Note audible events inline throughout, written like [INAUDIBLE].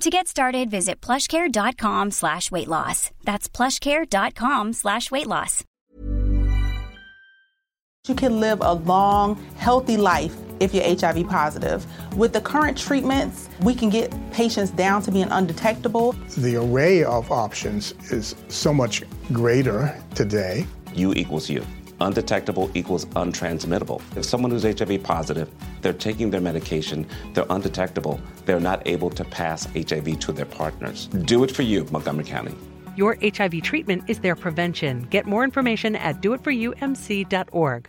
To get started, visit plushcare.com slash weight loss. That's plushcare.com slash weight loss. You can live a long, healthy life if you're HIV positive. With the current treatments, we can get patients down to being undetectable. The array of options is so much greater today. U equals U. Undetectable equals untransmittable. If someone who's HIV positive, they're taking their medication, they're undetectable, they're not able to pass HIV to their partners. Do it for you, Montgomery County. Your HIV treatment is their prevention. Get more information at doitforyoumc.org.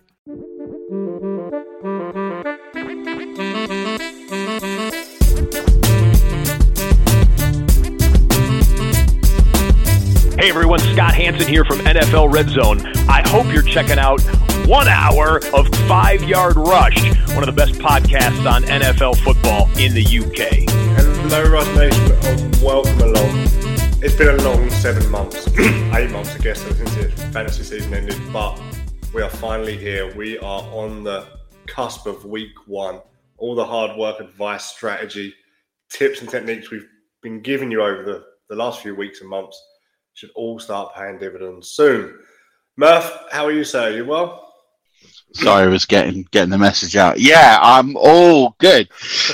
Hey everyone, Scott Hanson here from NFL Red Zone. I hope you're checking out one hour of Five Yard Rush, one of the best podcasts on NFL football in the UK. Hello, Rush Nation, welcome along. It's been a long seven months, [CLEARS THROAT] eight months, I guess, since the fantasy season ended, but we are finally here. We are on the cusp of week one. All the hard work, advice, strategy, tips, and techniques we've been giving you over the, the last few weeks and months should all start paying dividends soon. Murph, how are you, sir? You well? Sorry, I was getting getting the message out. Yeah, I'm all good.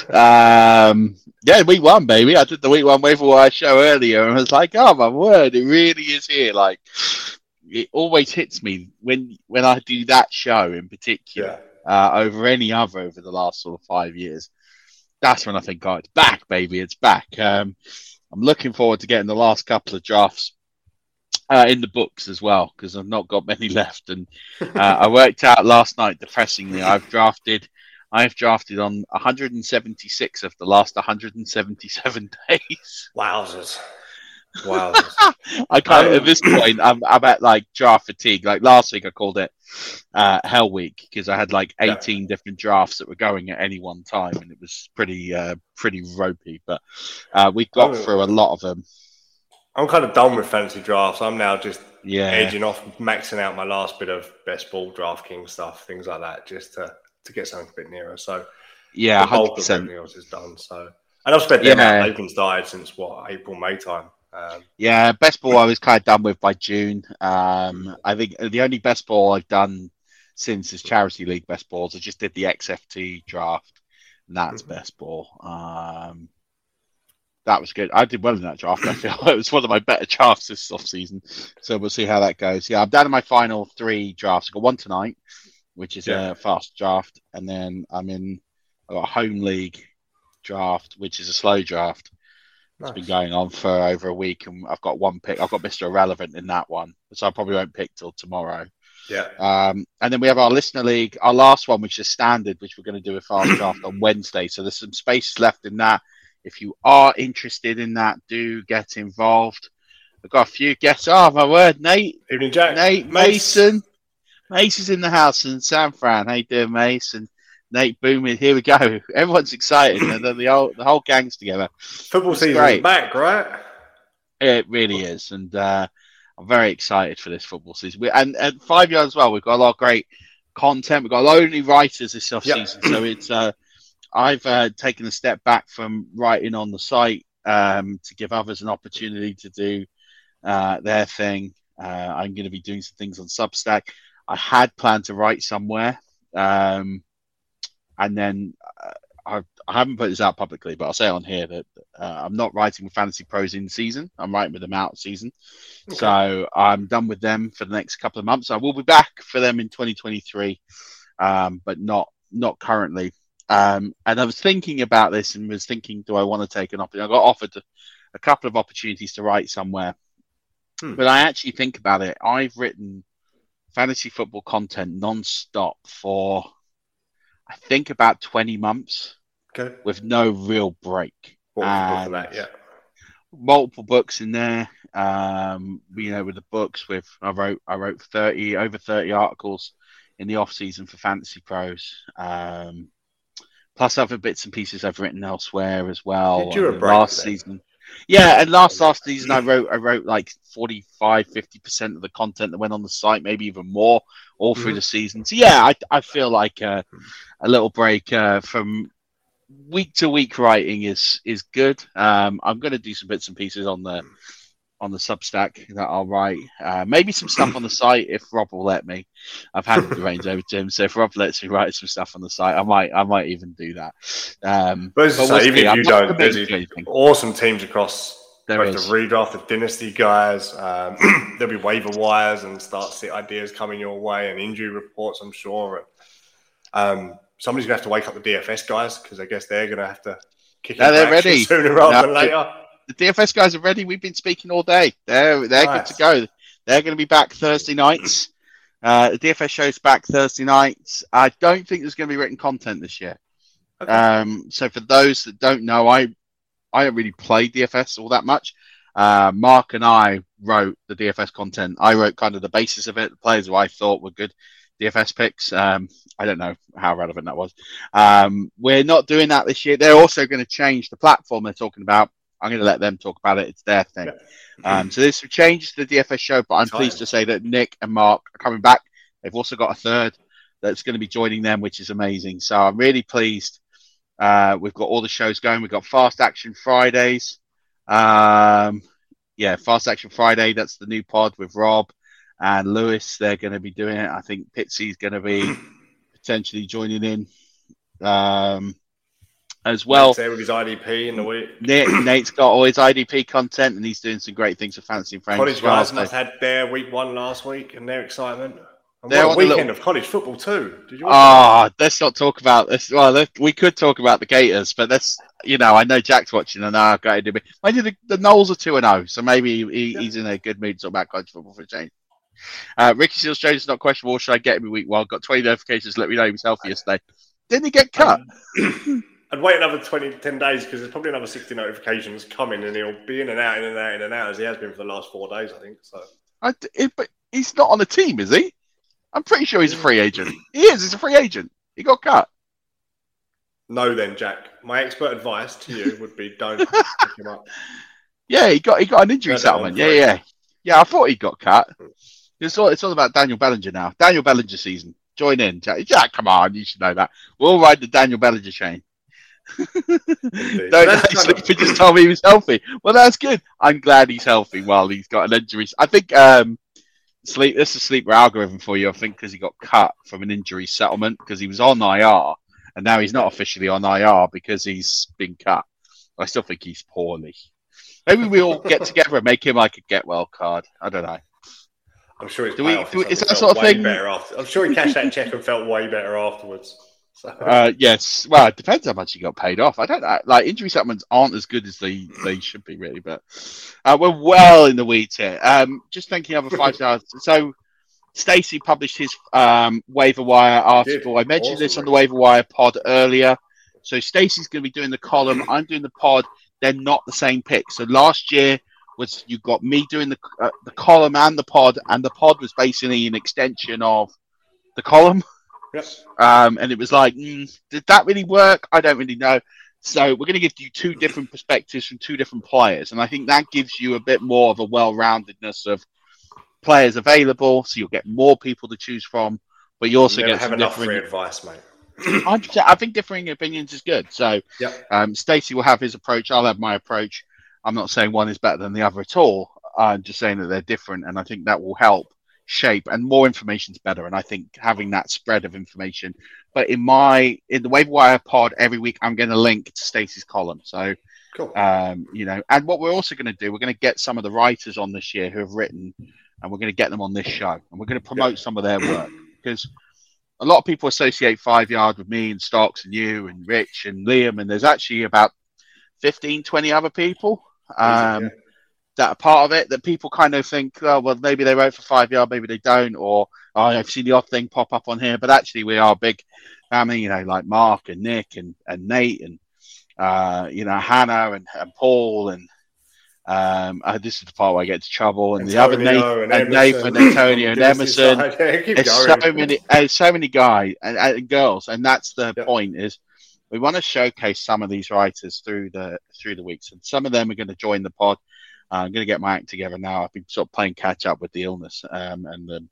Um, yeah, week one, baby. I did the week one waiver wire show earlier, and I was like, "Oh my word, it really is here!" Like, it always hits me when when I do that show in particular Yeah. uh, over any other over the last sort of five years. That's when I think, "Oh, it's back, baby, it's back." Um, I'm looking forward to getting the last couple of drafts uh, in the books as well because I've not got many [LAUGHS] left. And uh, I worked out last night, depressingly, I've drafted. I've drafted on 176 of the last 177 [LAUGHS] days. Wowzers. [LAUGHS] Wowzers. I kind of, at this point, I'm, I'm at like draft fatigue. Like last week, I called it uh, Hell Week because I had like 18 different drafts that were going at any one time, and it was pretty, uh, pretty ropey. But uh, we got Oh. through a lot of them. I'm kind of done with fantasy drafts. I'm now just Yeah. edging off, maxing out my last bit of best ball, DraftKings stuff, things like that, just to, to get something a bit nearer. So Yeah, 100%. everything else is done. So, and I've spent Yeah. out. They've since what April, May time. Um, Yeah, best ball I was kind of done with by June. Um, I think the only best ball I've done since is charity league best balls. I just did the XFT draft, and that's best ball. Um, that was good. I did well in that draft. I feel [LAUGHS] it was one of my better drafts this off season. So we'll see how that goes. Yeah, I'm down to my final three drafts. I got one tonight, which is Yeah. a fast draft, and then I'm in. I got a home league draft, which is a slow draft. It's been going on for over a week, and I've got one pick. I've got Mr. Irrelevant in that one, so I probably won't pick till tomorrow. yeah. Um, and then we have our listener league, our last one, which is standard, which we're going to do a fast draft on Wednesday. So there's some space left in that. If you are interested in that, do get involved. I've got a few guests. Oh my word, Nate, Evening, Jack. Nate Mace. Mason, Mace is in the house, and San Fran. How you doing, Mace? And Nate Boomin. Here we go. [LAUGHS] Everyone's excited. the, the whole the whole gang's together. Football It's season's great. back, right? It really is, and uh, I'm very excited for this football season. We, and and five yards as well. We've got a lot of great content. We've got a lot of new writers this off season, so it's. Uh, I've uh, taken a step back from writing on the site um, to give others an opportunity to do uh, their thing. Uh, I'm going to be doing some things on Substack. I had planned to write somewhere, um, and then uh, I, I haven't put this out publicly, but I'll say on here that uh, I'm not writing with Fantasy Pros in season. I'm writing with them out season. Okay. So I'm done with them for the next couple of months. I will be back for them in 2023, um, but not not currently. Um, and I was thinking about this and was thinking, do I want to take an opportunity? I got offered a, couple of opportunities to write somewhere, hmm. but I actually think about it. I've written fantasy football content non-stop for I think about 20 months okay. with no real break. That, yeah. Multiple books in there. Um, you know, with the books with I wrote I wrote 30 over 30 articles in the off season for Fantasy Pros. Um, plus other bits and pieces I've written elsewhere as well. Did you a break last then? season? Yeah, and last last season I wrote I wrote like 45 50% of the content that went on the site, maybe even more all through mm-hmm. the season. So yeah, I, I feel like uh, a little break uh, from week to week writing is is good. Um, I'm going to do some bits and pieces on the on the Substack that I'll write. Uh, maybe some stuff on the site if Rob will let me. I've handed the reins over to him, so if Rob lets me write some stuff on the site, I might I might even do that. Um, but, but say, even if you don't, there's awesome teams across there both is. the redraft, the dynasty guys. Um, [CLEARS THROAT] there'll be waiver wires and start set ideas coming your way and injury reports, I'm sure. Um, somebody's going to have to wake up the DFS guys because I guess they're going to have to kick no, they're ready [LAUGHS] sooner rather no, than later the DFS guys are ready. We've been speaking all day. They're they're nice. good to go. They're going to be back Thursday nights. Uh, the DFS show's back Thursday nights. I don't think there's going to be written content this year. Okay. Um, so for those that don't know, I I don't really play DFS all that much. Uh, Mark and I wrote the DFS content. I wrote kind of the basis of it, the players who I thought were good DFS picks. Um, I don't know how relevant that was. Um, we're not doing that this year. They're also going to change the platform they're talking about I'm going to let them talk about it. It's their thing. Yeah. Um, so there's some changes to the DFS show, but I'm pleased to say that Nick and Mark are coming back. They've also got a third that's going to be joining them, which is amazing. So I'm really pleased. Uh, we've got all the shows going. We've got Fast Action Fridays. Um, yeah, Fast Action Friday. That's the new pod with Rob and Lewis. They're going to be doing it. I think Pitsy's going to be [CLEARS THROAT] potentially joining in. Um, as well. There with his IDP in the week. Nate, Nate's got all his IDP content, and he's doing some great things for fantasy and friends. College guys must had their week one last week and their excitement. And what a weekend little... of college football too. Did you? Ah, oh, let's not talk about this. Well, we could talk about the Gators, but that's you know I know Jack's watching, and I've got to do. it. Maybe the, the Noles are two and zero, oh, so maybe he, yeah. he's in a good mood to talk about college football for a change. Uh, Ricky Seals Jones is not questionable. Should I get him a week? Well, got 20 notifications. Let me know he was healthy yesterday. Didn't he get cut? Um, [CLEARS THROAT] I'd wait another 20, 10 days because there's probably another 60 notifications coming and he'll be in and out, in and out, in and out as he has been for the last four days, I think. So, I, it, But he's not on the team, is he? I'm pretty sure he's a free agent. [CLEARS THROAT] he is, he's a free agent. He got cut. No, then, Jack. My expert advice to you would be don't [LAUGHS] pick him up. Yeah, he got he got an injury settlement. Yeah, yeah. Yeah, I thought he got cut. Hmm. It's all, it's all about Daniel Bellinger now. Daniel Bellinger season. Join in, Jack. Jack, come on, you should know that. We'll ride the Daniel Bellinger chain. Don't Sleeper just told me he was healthy. Well, that's good. I'm glad he's healthy while he's got an injury. I think um, sleep. This is a sleeper algorithm for you. I think because he got cut from an injury settlement because he was on IR and now he's not officially on IR because he's been cut. I still think he's poorly. Maybe we all get together and make him like a get well card. I don't know. I'm sure he's. Do we, do, is that sort of thing? Better after. I'm sure he cashed that check and felt way better afterwards. So. Uh, yes, well, it depends how much he got paid off. I don't know. Like injury settlements aren't as good as they, they should be, really. But uh, we're well in the weeds here. Um, just thinking of a five stars. [LAUGHS] So Stacey published his um, waiver wire article. I mentioned awesome, this on the waiver wire pod earlier. So Stacey's going to be doing the column. [CLEARS THROAT] I'm doing the pod. They're not the same pick. So last year was you got me doing the uh, the column and the pod, and the pod was basically an extension of the column. [LAUGHS] Yep. Um, and it was like, mm, did that really work? I don't really know. So we're going to give you two different perspectives from two different players, and I think that gives you a bit more of a well-roundedness of players available, so you'll get more people to choose from. But you also you get have enough free advice, mate. [CLEARS THROAT] I think differing opinions is good. So, yep. um, Stacey will have his approach. I'll have my approach. I'm not saying one is better than the other at all. I'm just saying that they're different, and I think that will help shape and more information is better. And I think having that spread of information. But in my in the waiver wire pod every week, I'm going to link to Stacey's column. So, cool. um, you know, and what we're also going to do, we're going to get some of the writers on this year who have written, and we're going to get them on this show, and we're going to promote some of their work because a lot of people associate Five Yard with me and Stocks and you and Rich and Liam, and there's actually about 15, 20 other people. Um, that are part of it that people kind of think, oh, well, maybe they wrote for five yard, maybe they don't, or oh, I've seen the odd thing pop up on here. But actually, we are big family, you know, like Mark and Nick and, and Nate and, uh, you know, Hannah and, and Paul. And um, uh, this is the part where I get into trouble. And Antonio the other Nate and, Nathan and Nathan, Antonio, and [LAUGHS] Emerson. [LAUGHS] There's so many, uh, so many guys and, and, girls. And that's the yep. point is we want to showcase some of these writers through the through the weeks, and some of them are going to join the pod. Uh, I'm going to get my act together now. I've been sort of playing catch up with the illness um, and the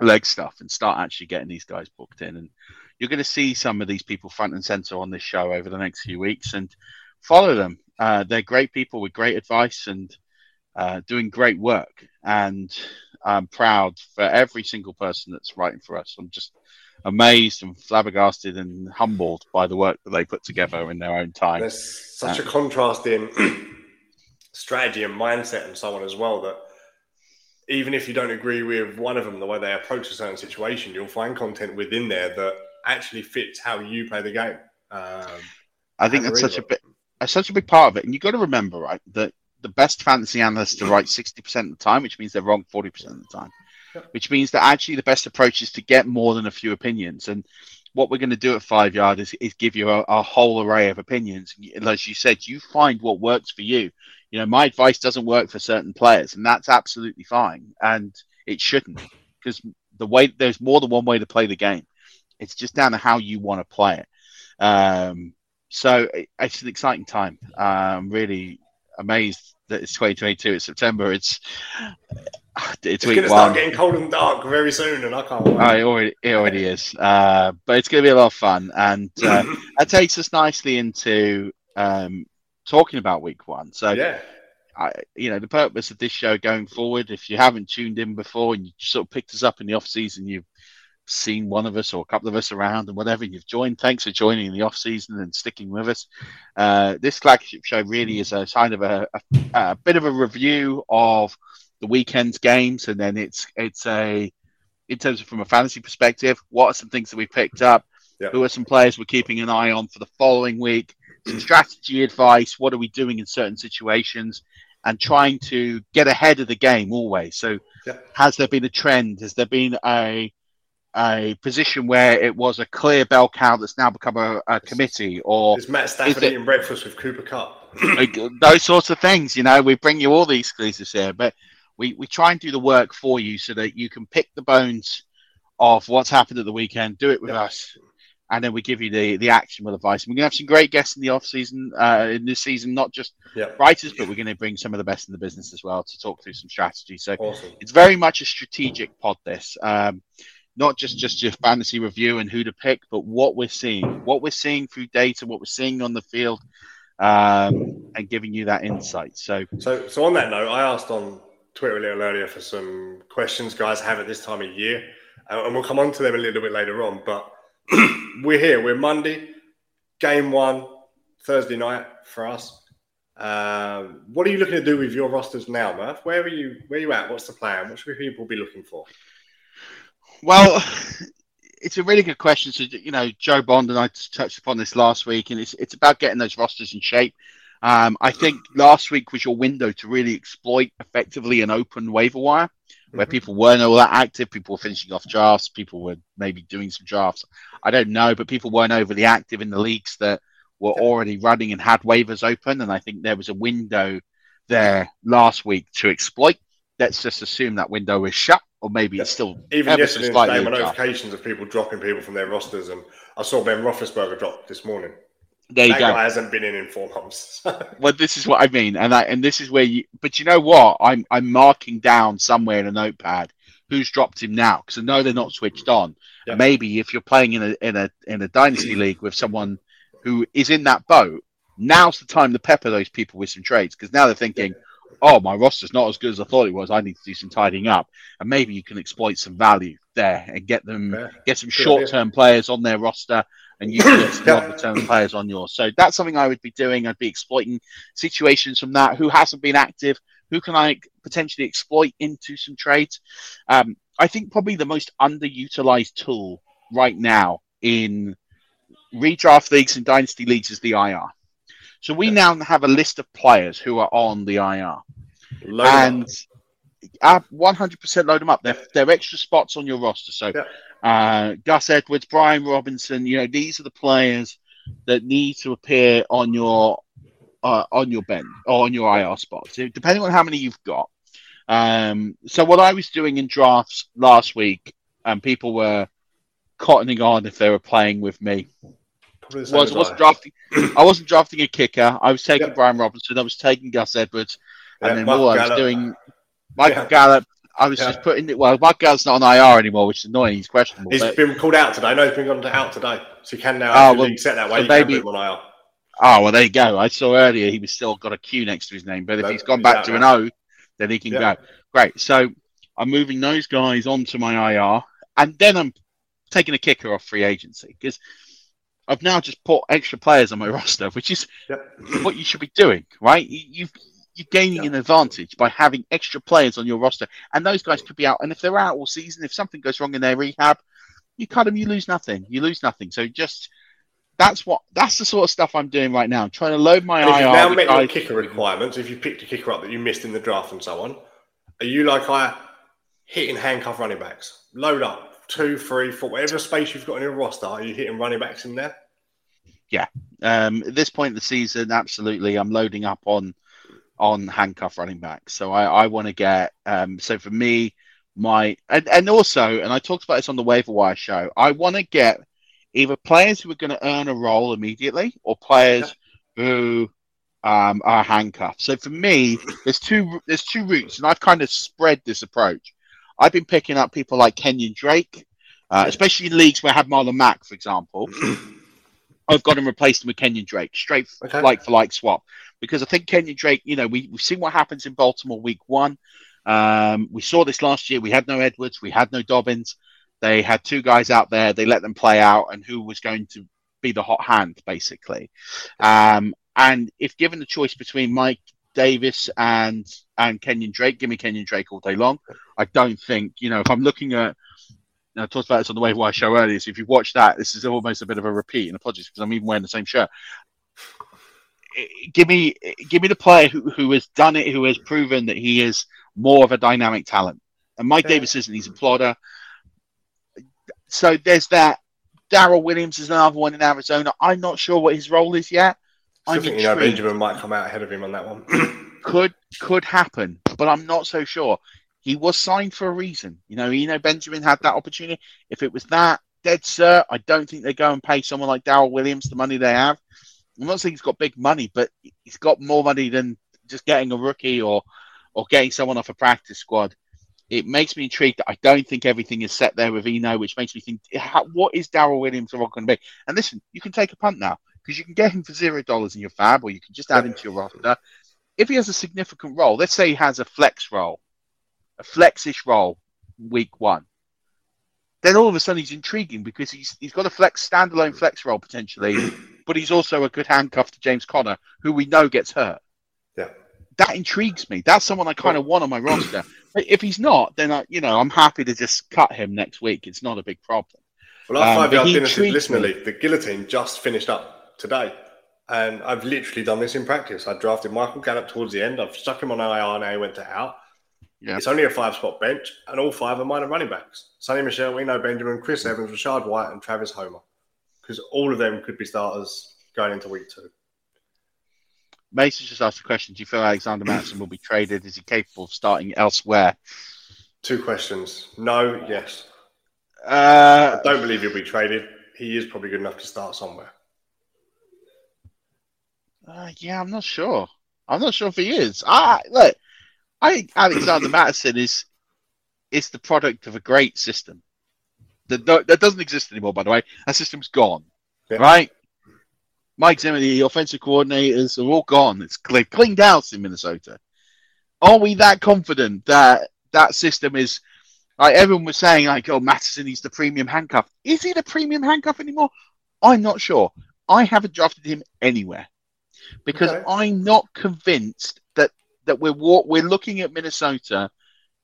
leg stuff and start actually getting these guys booked in. And you're going to see some of these people front and center on this show over the next few weeks and follow them. Uh, they're great people with great advice and uh, doing great work. And I'm proud for every single person that's writing for us. I'm just amazed and flabbergasted and humbled by the work that they put together in their own time. There's such a contrast in strategy and mindset and so on as well that even if you don't agree with one of them the way they approach a certain situation you'll find content within there that actually fits how you play the game. Um, i think that's such a bit that's such a big part of it. And you've got to remember right that the best fantasy analysts are right 60% of the time which means they're wrong 40% of the time which means that actually the best approach is to get more than a few opinions. And what we're going to do at five yard is, is give you a, a, whole array of opinions. And as you said, you find what works for you you know, my advice doesn't work for certain players, and that's absolutely fine. And it shouldn't, because the way there's more than one way to play the game. It's just down to how you want to play it. Um, so it's an exciting time. I'm really amazed that it's 2022. It's September. It's it's, it's going to start getting cold and dark very soon, and I can't. Wait. Oh, it already it already is. Uh, but it's going to be a lot of fun, and uh, [CLEARS THROAT] that takes us nicely into um, talking about week one. So yeah. I, you know, the purpose of this show going forward, if you haven't tuned in before and you sort of picked us up in the off season, you've seen one of us or a couple of us around and whatever, and you've joined. Thanks for joining in the off season and sticking with us. Uh, this flagship show really is a kind of a, a, a, bit of a review of the weekend's games, and then it's it's a in terms of from a fantasy perspective, what are some things that we picked up? Yeah. Who are some players we're keeping an eye on for the following week? Some [CLEARS THROAT] strategy advice. What are we doing in certain situations? And trying to get ahead of the game always. So, yeah. has there been a trend? Has there been a a position where it was a clear bell cow that's now become a, a committee, or is Matt Stafford is eating breakfast with Cooper Kupp? those sorts of things, you know. We bring you all the exclusives here, but we we try and do the work for you so that you can pick the bones of what's happened at the weekend. Do it with us, and then we give you the the actionable advice. And we're going to have some great guests in the off season, uh, in this season, not just yep. writers, but we're going to bring some of the best in the business as well to talk through some strategy. So awesome. it's very much a strategic pod. This, um, not just just your fantasy review and who to pick, but what we're seeing, what we're seeing through data, what we're seeing on the field, um, and giving you that insight. So, so, so on that note, I asked on Twitter a little earlier for some questions guys have at this time of year, uh, and we'll come on to them a little bit later on, but [CLEARS THROAT] we're here. We're Monday, game one, Thursday night for us. Um, what are you looking to do with your rosters now, Murph? Where are you? Where are you at? What's the plan? What should people be looking for? Well, [SIGHS] it's a really good question. So, you know, Joe Bond and I touched upon this last week, and it's it's about getting those rosters in shape. Um, I think last week was your window to really exploit effectively an open waiver wire where mm-hmm. people weren't all that active. People were finishing off drafts. People were maybe doing some drafts. I don't know, but people weren't overly active in the leagues that were already running and had waivers open. And I think there was a window there last week to exploit. Let's just assume that window is shut, or maybe yeah. it's still even yesterday. Today, my notifications of people dropping people from their rosters, and I saw Ben Roethlisberger drop this morning. There you that go. guy hasn't been in in four months. [LAUGHS] well, this is what I mean, and I, and this is where you. But you know what? I'm I'm marking down somewhere in a notepad who's dropped him now because I know they're not switched on. Maybe if you're playing in a in a in a dynasty [CLEARS THROAT] league with someone who is in that boat, now's the time to pepper those people with some trades because now they're thinking, oh, my roster's not as good as I thought it was. I need to do some tidying up, and maybe you can exploit some value there and get them Yeah. get some short term players on their roster, and you can get some term players on yours. So that's something I would be doing. I'd be exploiting situations from that. Who hasn't been active? Who can I potentially exploit into some trades? Um, I think probably the most underutilized tool right now in redraft leagues and dynasty leagues is the IR. So we now have a list of players who are on the IR, Load and up. uh, 100% load them up. They're, they're extra spots on your roster. So uh, Gus Edwards, Brian Robinson, you know, these are the players that need to appear on your uh, on your bench or on your IR spots, depending on how many you've got. Um, so what I was doing in drafts last week, and people were cottoning on if they were playing with me. Probably the same Was I wasn't I. drafting. I wasn't drafting a kicker. I was taking Brian Robinson. I was taking Gus Edwards, and Yeah, then Michael all I was doing Michael Yeah. Gallup. I was Yeah. just putting it. Well, my Gallup's not on IR anymore, which is annoying. He's questionable. He's but- been called out today. No, he's been to out today. So you can now Oh, well, set that way. so maybe- can put on IR. Oh ah, well, there you go. I saw earlier he was still got a Q next to his name, but if No, he's gone he's back to an. O, then he can Yeah. go. Great. So I'm moving those guys onto my IR, and then I'm taking a kicker off free agency because I've now just put extra players on my [LAUGHS] roster, which is what you should be doing, right? You, you've you're gaining an advantage by having extra players on your roster, and those guys could be out. And if they're out all season, if something goes wrong in their rehab, you cut them, you lose nothing. You lose nothing. So just that's what that's the sort of stuff I'm doing right now. I'm trying to load my And if IR. you've now met your kicker requirements, if you picked a kicker up that you missed in the draft and so on, are you like I hitting handcuff running backs? Load up two, three, four, whatever space you've got in your roster. Are you hitting running backs in there? yeah. Um, at this point in the season, absolutely, I'm loading up on on handcuff running back. So I, I want to get. Um, so for me, my and, and also, and I talked about this on the waiver wire show. I want to get either players who are going to earn a role immediately, or players who um, are handcuffed. So for me, there's two there's two routes, and I've kind of spread this approach. I've been picking up people like Kenyon Drake, uh, especially in leagues where I have Marlon Mack, for example. [CLEARS THROAT] I've got him replaced him with Kenyon Drake, straight Okay. like for like swap. Because I think Kenyon Drake, you know, we, we've seen what happens in Baltimore week one. Um, we saw this last year. We had no Edwards, we had no Dobbins. They had two guys out there. They let them play out, and who was going to be the hot hand, basically. Um, and if given the choice between Mike Davis and and Kenyon Drake, give me Kenyon Drake all day long. I don't think, you know, if I'm looking at I talked about this on the Waiver Wire show earlier. So if you watch that, this is almost a bit of a repeat. And apologies because I'm even wearing the same shirt. Give me, give me the player who, who has done it, who has proven that he is more of a dynamic talent. And Mike Davis isn't. He's a plodder. So there's that. Darrel Williams is another one in Arizona. I'm not sure what his role is yet. I I'm think Eno Benjamin might come out ahead of him on that one. [CLEARS THROAT] could could happen, but I'm not so sure. He was signed for a reason. You know, Eno Benjamin had that opportunity. If it was that dead cert, I don't think they go and pay someone like Darrel Williams the money they have. I'm not saying he's got big money, but he's got more money than just getting a rookie or or getting someone off a practice squad. It makes me intrigued. That I don't think everything is set there with Eno, which makes me think, how, what is Darrel Williams going to be? And listen, you can take a punt now because you can get him for zero dollars in your fab, or you can just add him to your roster if he has a significant role, let's say he has a flex role, a flexish role, week one, then all of a sudden he's intriguing because he's he's got a flex standalone flex role potentially, but he's also a good handcuff to James Conner, who we know gets hurt. Yeah. That intrigues me. That's someone I kind of want on my roster. If he's not, then I, you know I'm happy to just cut him next week. It's not a big problem. Well, our Um, five but yard he dynasty listener league, the guillotine just finished up today. And I've literally done this in practice. I drafted Michael Gallup towards the end. I've stuck him on IR now he went to out. Yeah. It's only a five spot bench, and all five are minor running backs. Sony Michel, we know Benjamin, Chris Evans, Rachaad White, and Travis Homer. Because all of them could be starters going into week two. Mason just asked a question: Do you feel Alexander Mattison will be traded? Is he capable of starting elsewhere? Two questions. No, yes. Uh, I don't believe he'll be traded. He is probably good enough to start somewhere. Uh, yeah, I'm not sure. I'm not sure if he is. I look. I think Alexander Mattison is is the product of a great system that that doesn't exist anymore. By the way, that system's gone. Yeah. Right? Mike Zimmer, the offensive coordinators, are all gone. It's cle- cleaned house in Minnesota. Are we that confident that that system is? Like everyone was saying, like, oh, Mattison needs the premium handcuff. Is he the premium handcuff anymore? I'm not sure. I haven't drafted him anywhere because okay. I'm not convinced that that we're we're looking at Minnesota.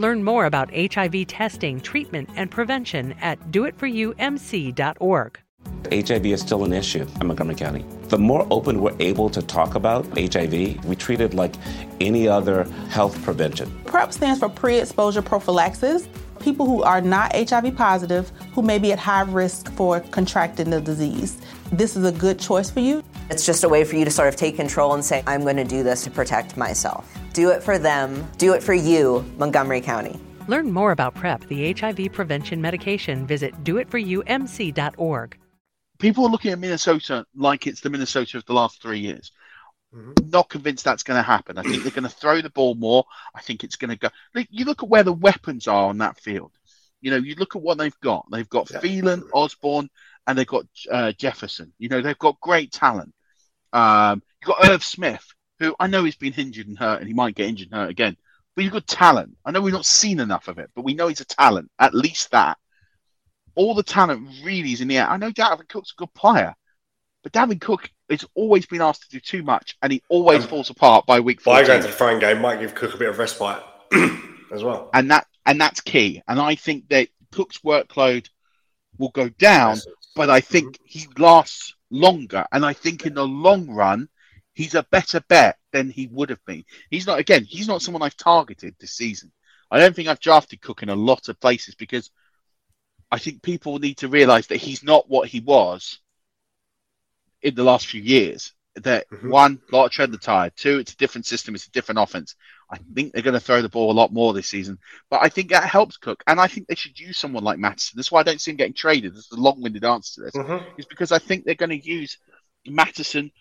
Learn more about HIV testing, treatment, and prevention at doitforyoumc.org. HIV is still an issue in Montgomery County. The more open we're able to talk about HIV, we treat it like any other health prevention. PrEP stands for pre exposure prophylaxis. People who are not HIV positive, who may be at high risk for contracting the disease. This is a good choice for you. It's just a way for you to sort of take control and say, I'm going to do this to protect myself. Do it for them, do it for you, Montgomery County. Learn more about PrEP, the HIV prevention medication. Visit doitforyoumc.org. People are looking at Minnesota like it's the Minnesota of the last three years. Mm-hmm. Not convinced that's going to happen. I think they're going to throw the ball more. I think it's going to go. You look at where the weapons are on that field. You know, you look at what they've got. They've got yeah. Thielen, Osborn, and they've got uh, Jefferson. You know, they've got great talent. Um, you've got Irv Smith, who I know he's been injured and hurt, and he might get injured and hurt again. But you've got talent. I know we've not seen enough of it, but we know he's a talent. At least that. All the talent really is in the air. I know Dalvin Cook's a good player, but Dalvin Cook has always been asked to do too much, and he always um, falls apart by week four. By going to the throwing game might give Cook a bit of respite [CLEARS THROAT] as well, and that and that's key. And I think that Cook's workload will go down, but I think mm-hmm. he lasts longer. And I think in the long run, he's a better bet than he would have been. He's not again. He's not someone I've targeted this season. I don't think I've drafted Cook in a lot of places because I think people need to realise that he's not what he was in the last few years. That mm-hmm. one, a lot of tread the tire. Two, it's a different system. It's a different offense. I think they're going to throw the ball a lot more this season. But I think that helps Cook. And I think they should use someone like Mattison. That's why I don't see him getting traded. This is a long winded answer to this. Mm-hmm. Is because I think they're going to use Mattison.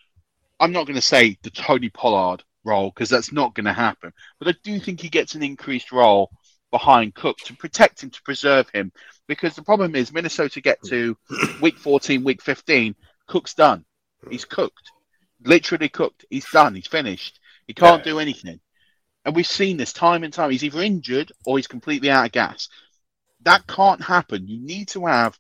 I'm not going to say the Tony Pollard role because that's not going to happen. But I do think he gets an increased role behind Cook to protect him, to preserve him. Because the problem is Minnesota get to week 14, week 15, Cook's done. He's cooked. Literally cooked. He's done. He's finished. He can't yeah. do anything. And we've seen this time and time. He's either injured or he's completely out of gas. That can't happen. You need to have,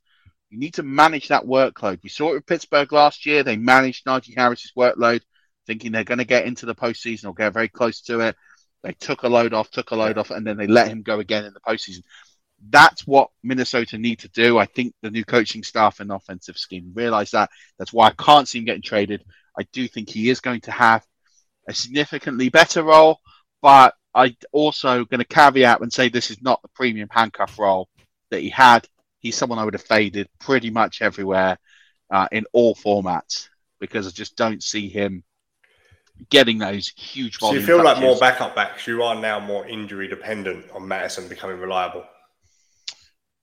you need to manage that workload. We saw it with Pittsburgh last year. They managed Najee Harris's workload, thinking they're going to get into the postseason or get very close to it. They took a load off, took a load off, and then they let him go again in the postseason. That's what Minnesota need to do. I think the new coaching staff and offensive scheme realize that. That's why I can't see him getting traded. I do think he is going to have a significantly better role. But I also going to caveat and say this is not the premium handcuff role that he had. He's someone I would have faded pretty much everywhere uh, in all formats because I just don't see him getting those huge So you feel touches. like more backup backs. You are now more injury dependent on Mattison becoming reliable.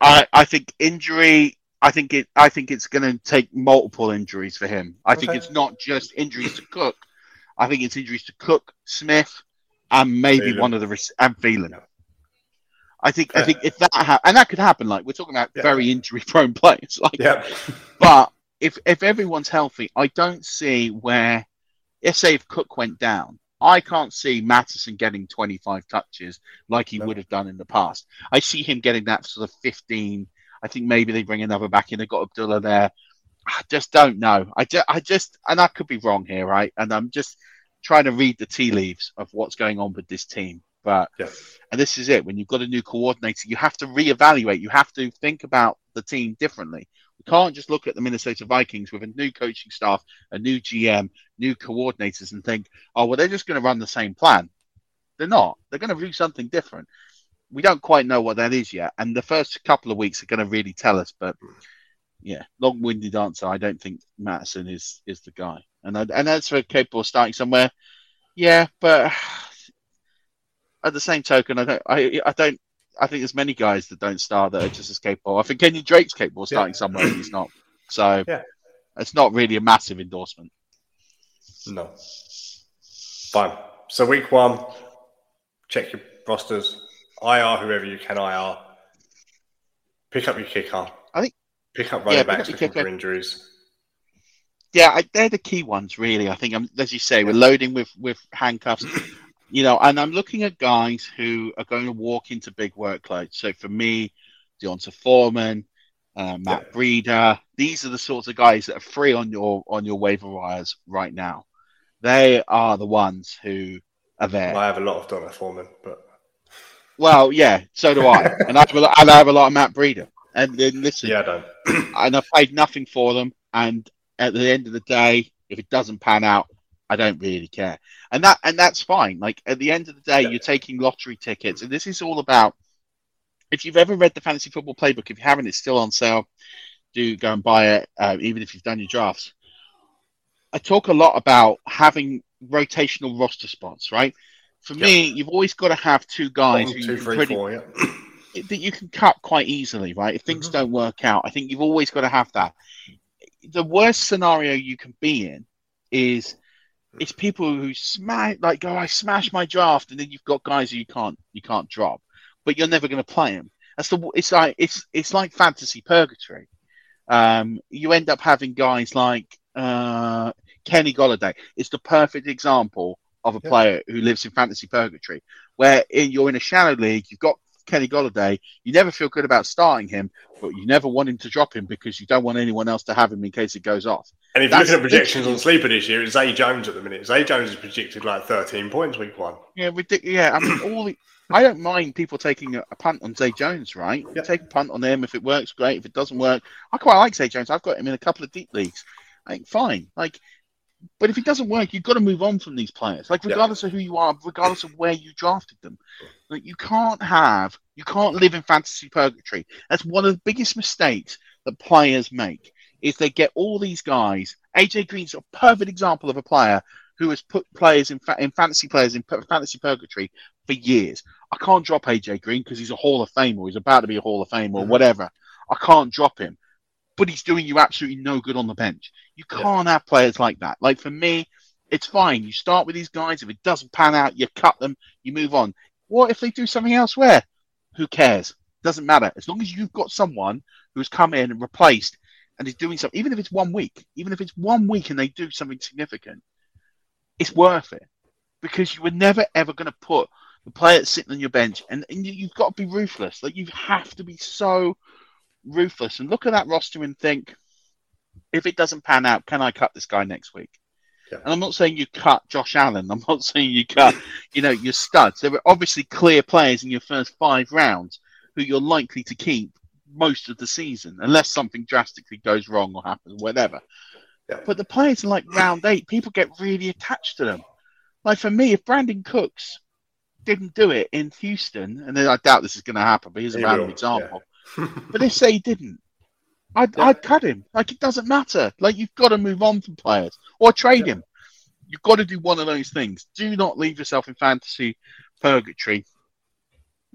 I I think injury. I think it. I think it's going to take multiple injuries for him. I okay. think it's not just injuries to Cook. I think it's injuries to Cook, Smith, and maybe Thielen. one of the and Thielen. I think I think if that ha- and that could happen, like we're talking about yeah. very injury prone [LAUGHS] players, like yeah. but if if everyone's healthy, I don't see where if say if Cook went down, I can't see Mattison getting 25 touches like he no. would have done in the past. I see him getting that sort of 15. I think maybe they bring another back in. They've got Abdullah there. I just don't know. I just, I just, and I could be wrong here, right? And I'm just trying to read the tea leaves of what's going on with this team. But yeah. and this is it. When you've got a new coordinator, you have to reevaluate. You have to think about the team differently. We can't just look at the Minnesota Vikings with a new coaching staff, a new GM, new coordinators, and think, oh well, they're just going to run the same plan. They're not. They're going to do something different. We don't quite know what that is yet, and the first couple of weeks are going to really tell us. But yeah, long-winded answer. I don't think Mattison is is the guy. And I, and as for capable of starting somewhere, yeah, but at the same token, I don't I, I don't I think there's many guys that don't start that are just as capable. I think Kenyon Drake's capable of starting yeah. somewhere and he's not. So yeah. it's not really a massive endorsement. No. Fine. So week one, check your rosters. IR whoever you can IR. Pick up your kicker. I think pick up running yeah, backs for injuries. Yeah, I, they're the key ones, really. I think, um, as you say, we're loading with with handcuffs. [CLEARS THROAT] you know, and I'm looking at guys who are going to walk into big workloads. So for me, D'Onta Foreman, uh, Matt yeah. Breida, these are the sorts of guys that are free on your on your waiver wires right now. They are the ones who are there. I have a lot of D'Onta Foreman, but [LAUGHS] well, yeah, so do I, [LAUGHS] and I have a, and I have a lot of Matt Breida. And then listen, yeah, I don't. [CLEARS THROAT] and I've paid nothing for them. And at the end of the day, if it doesn't pan out, I don't really care. And that and that's fine. Like at the end of the day, yeah. you're taking lottery tickets, and this is all about. If you've ever read the fantasy football playbook, if you haven't, it's still on sale. Do go and buy it, uh, even if you've done your drafts. I talk a lot about having rotational roster spots, right? For me, you've always got to have two guys One, two, three, pretty, four, yeah. that you can cut quite easily, right? If things mm-hmm. don't work out, I think you've always got to have that. The worst scenario you can be in is it's people who smash like go, I smash my draft, and then you've got guys who you can't you can't drop, but you're never going to play them. That's the it's like it's it's like fantasy purgatory. Um, you end up having guys like uh, Kenny Golladay. It's the perfect example of a yeah. player who lives in fantasy purgatory, where in, you're in a shallow league, you've got Kenny Golladay, you never feel good about starting him, but you never want him to drop him because you don't want anyone else to have him in case it goes off. And if you're looking at projections on sleeper this year, it's Zay Jones at the minute. Zay Jones is projected like 13 points week one. Yeah, ridiculous. Yeah, I mean, all the. I don't mind people taking a, a punt on Zay Jones, right? Take a punt on him. If it works, great. If it doesn't work, I quite like Zay Jones. I've got him in a couple of deep leagues. I think fine. Like but if it doesn't work, you've got to move on from these players. Like regardless yeah. of who you are, regardless of where you drafted them, like you can't have, you can't live in fantasy purgatory. That's one of the biggest mistakes that players make. Is they get all these guys. AJ Green's a perfect example of a player who has put players in, fa- in fantasy players in fantasy purgatory for years. I can't drop AJ Green because he's a Hall of Famer. Or he's about to be a Hall of Famer or mm-hmm. whatever. I can't drop him but he's doing you absolutely no good on the bench. You can't yeah. have players like that. Like for me, it's fine. You start with these guys. If it doesn't pan out, you cut them, you move on. What if they do something elsewhere? Who cares? Doesn't matter. As long as you've got someone who's come in and replaced and is doing something, even if it's one week, even if it's one week and they do something significant, it's worth it because you were never ever going to put the player sitting on your bench and, and you've got to be ruthless. Like you have to be so ruthless and look at that roster and think, if it doesn't pan out, can I cut this guy next week? Yeah. And I'm not saying you cut Josh Allen. I'm not [LAUGHS] saying you cut, you know, your studs. There were obviously clear players in your first five rounds who you're likely to keep most of the season, unless something drastically goes wrong or happens, whatever. Yeah. But the players in like round eight, people get really attached to them. Like for me, if Brandin Cooks didn't do it in Houston, and then I doubt this is going to happen, but here's a random example. Yeah [LAUGHS] but if say he didn't, I'd, yeah. I'd cut him. Like it doesn't matter. Like you've got to move on from players or trade yeah. him. You've got to do one of those things. Do not leave yourself in fantasy purgatory.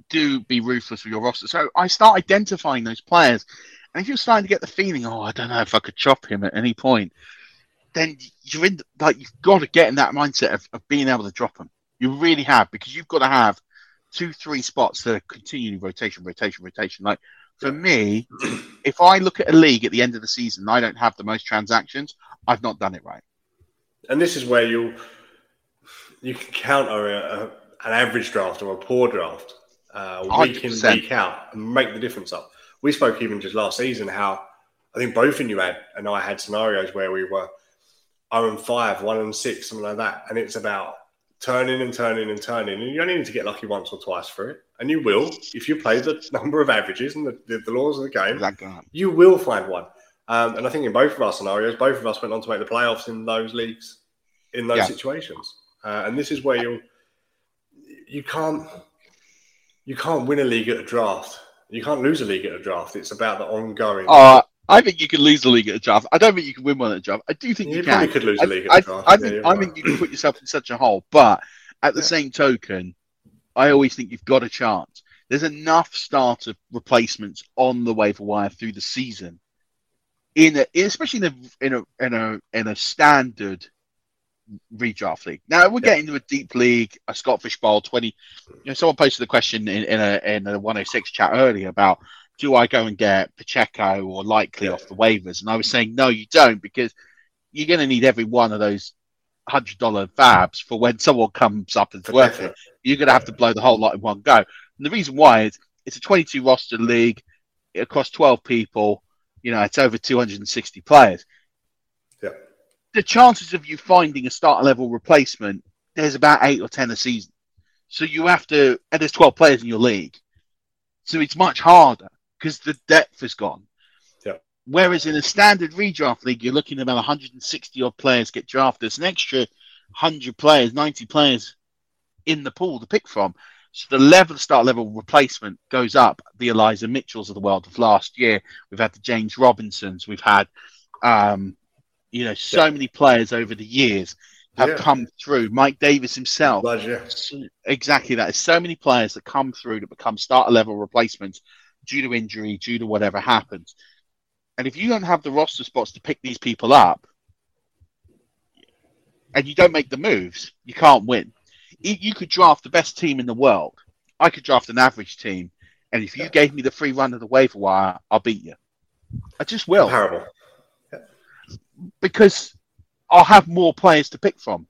Do be ruthless with your roster. So I start identifying those players, and if you're starting to get the feeling, oh, I don't know if I could chop him at any point, then you're in like you've got to get in that mindset of, of being able to drop him. You really have because you've got to have two, three spots that are continually rotation, rotation, rotation. Like for me, if I look at a league at the end of the season, I don't have the most transactions. I've not done it right. And this is where you you can counter a, a, an average draft or a poor draft uh, week 100%. in week out and make the difference up. We spoke even just last season how I think both of you had and I had scenarios where we were 0 and 5, 1 and 6, something like that. And it's about turning and turning and turning, and you only need to get lucky once or twice for it. And you will, if you play the number of averages and the, the, the laws of the game, you will find one. Um, and I think in both of our scenarios, both of us went on to make the playoffs in those leagues, in those yeah. situations. Uh, and this is where you you can't you can't win a league at a draft. You can't lose a league at a draft. It's about the ongoing. Uh, I think you can lose the league at a draft. I don't think you can win one at a draft. I do think you, you can. could lose the league I, at a draft. I, I think, yeah, I think you can put yourself in such a hole. But at the yeah. same token, I always think you've got a chance. there's enough starter replacements on the waiver wire through the season, in a, especially in a in a in a in a standard redraft league. Now we're getting into a deep league, a Scott Fish Bowl twenty. You know, someone posted the question in, in a in a one hundred oh six chat earlier about do I go and get Pacheco or Likely yeah. off the waivers, and I was saying no, you don't because you're going to need every one of those hundred dollar fabs for when someone comes up and it's worth it. You're going to have to blow the whole lot in one go. And the reason why is it's a 22 roster league across 12 people. You know, it's over 260 players. Yeah. The chances of you finding a starter level replacement, there's about eight or 10 a season. So you have to, and there's 12 players in your league. So it's much harder because the depth is gone. Yeah. Whereas in a standard redraft league, you're looking at about 160 odd players get drafted. There's an extra 100 players, 90 players in the pool to pick from. So the level start level replacement goes up. The Elijah Mitchells of the world of last year. We've had the James Robinsons. We've had, um, you know, so yeah. many players over the years have yeah. come through. Mike Davis himself. Exactly that. There's so many players that come through that become starter level replacements due to injury, due to whatever happens. And if you don't have the roster spots to pick these people up, and you don't make the moves, you can't win. You could draft the best team in the world. I could draft an average team, and if you gave me the free run of the waiver wire, I'll beat you. I just will. Comparable. Because I'll have more players to pick from.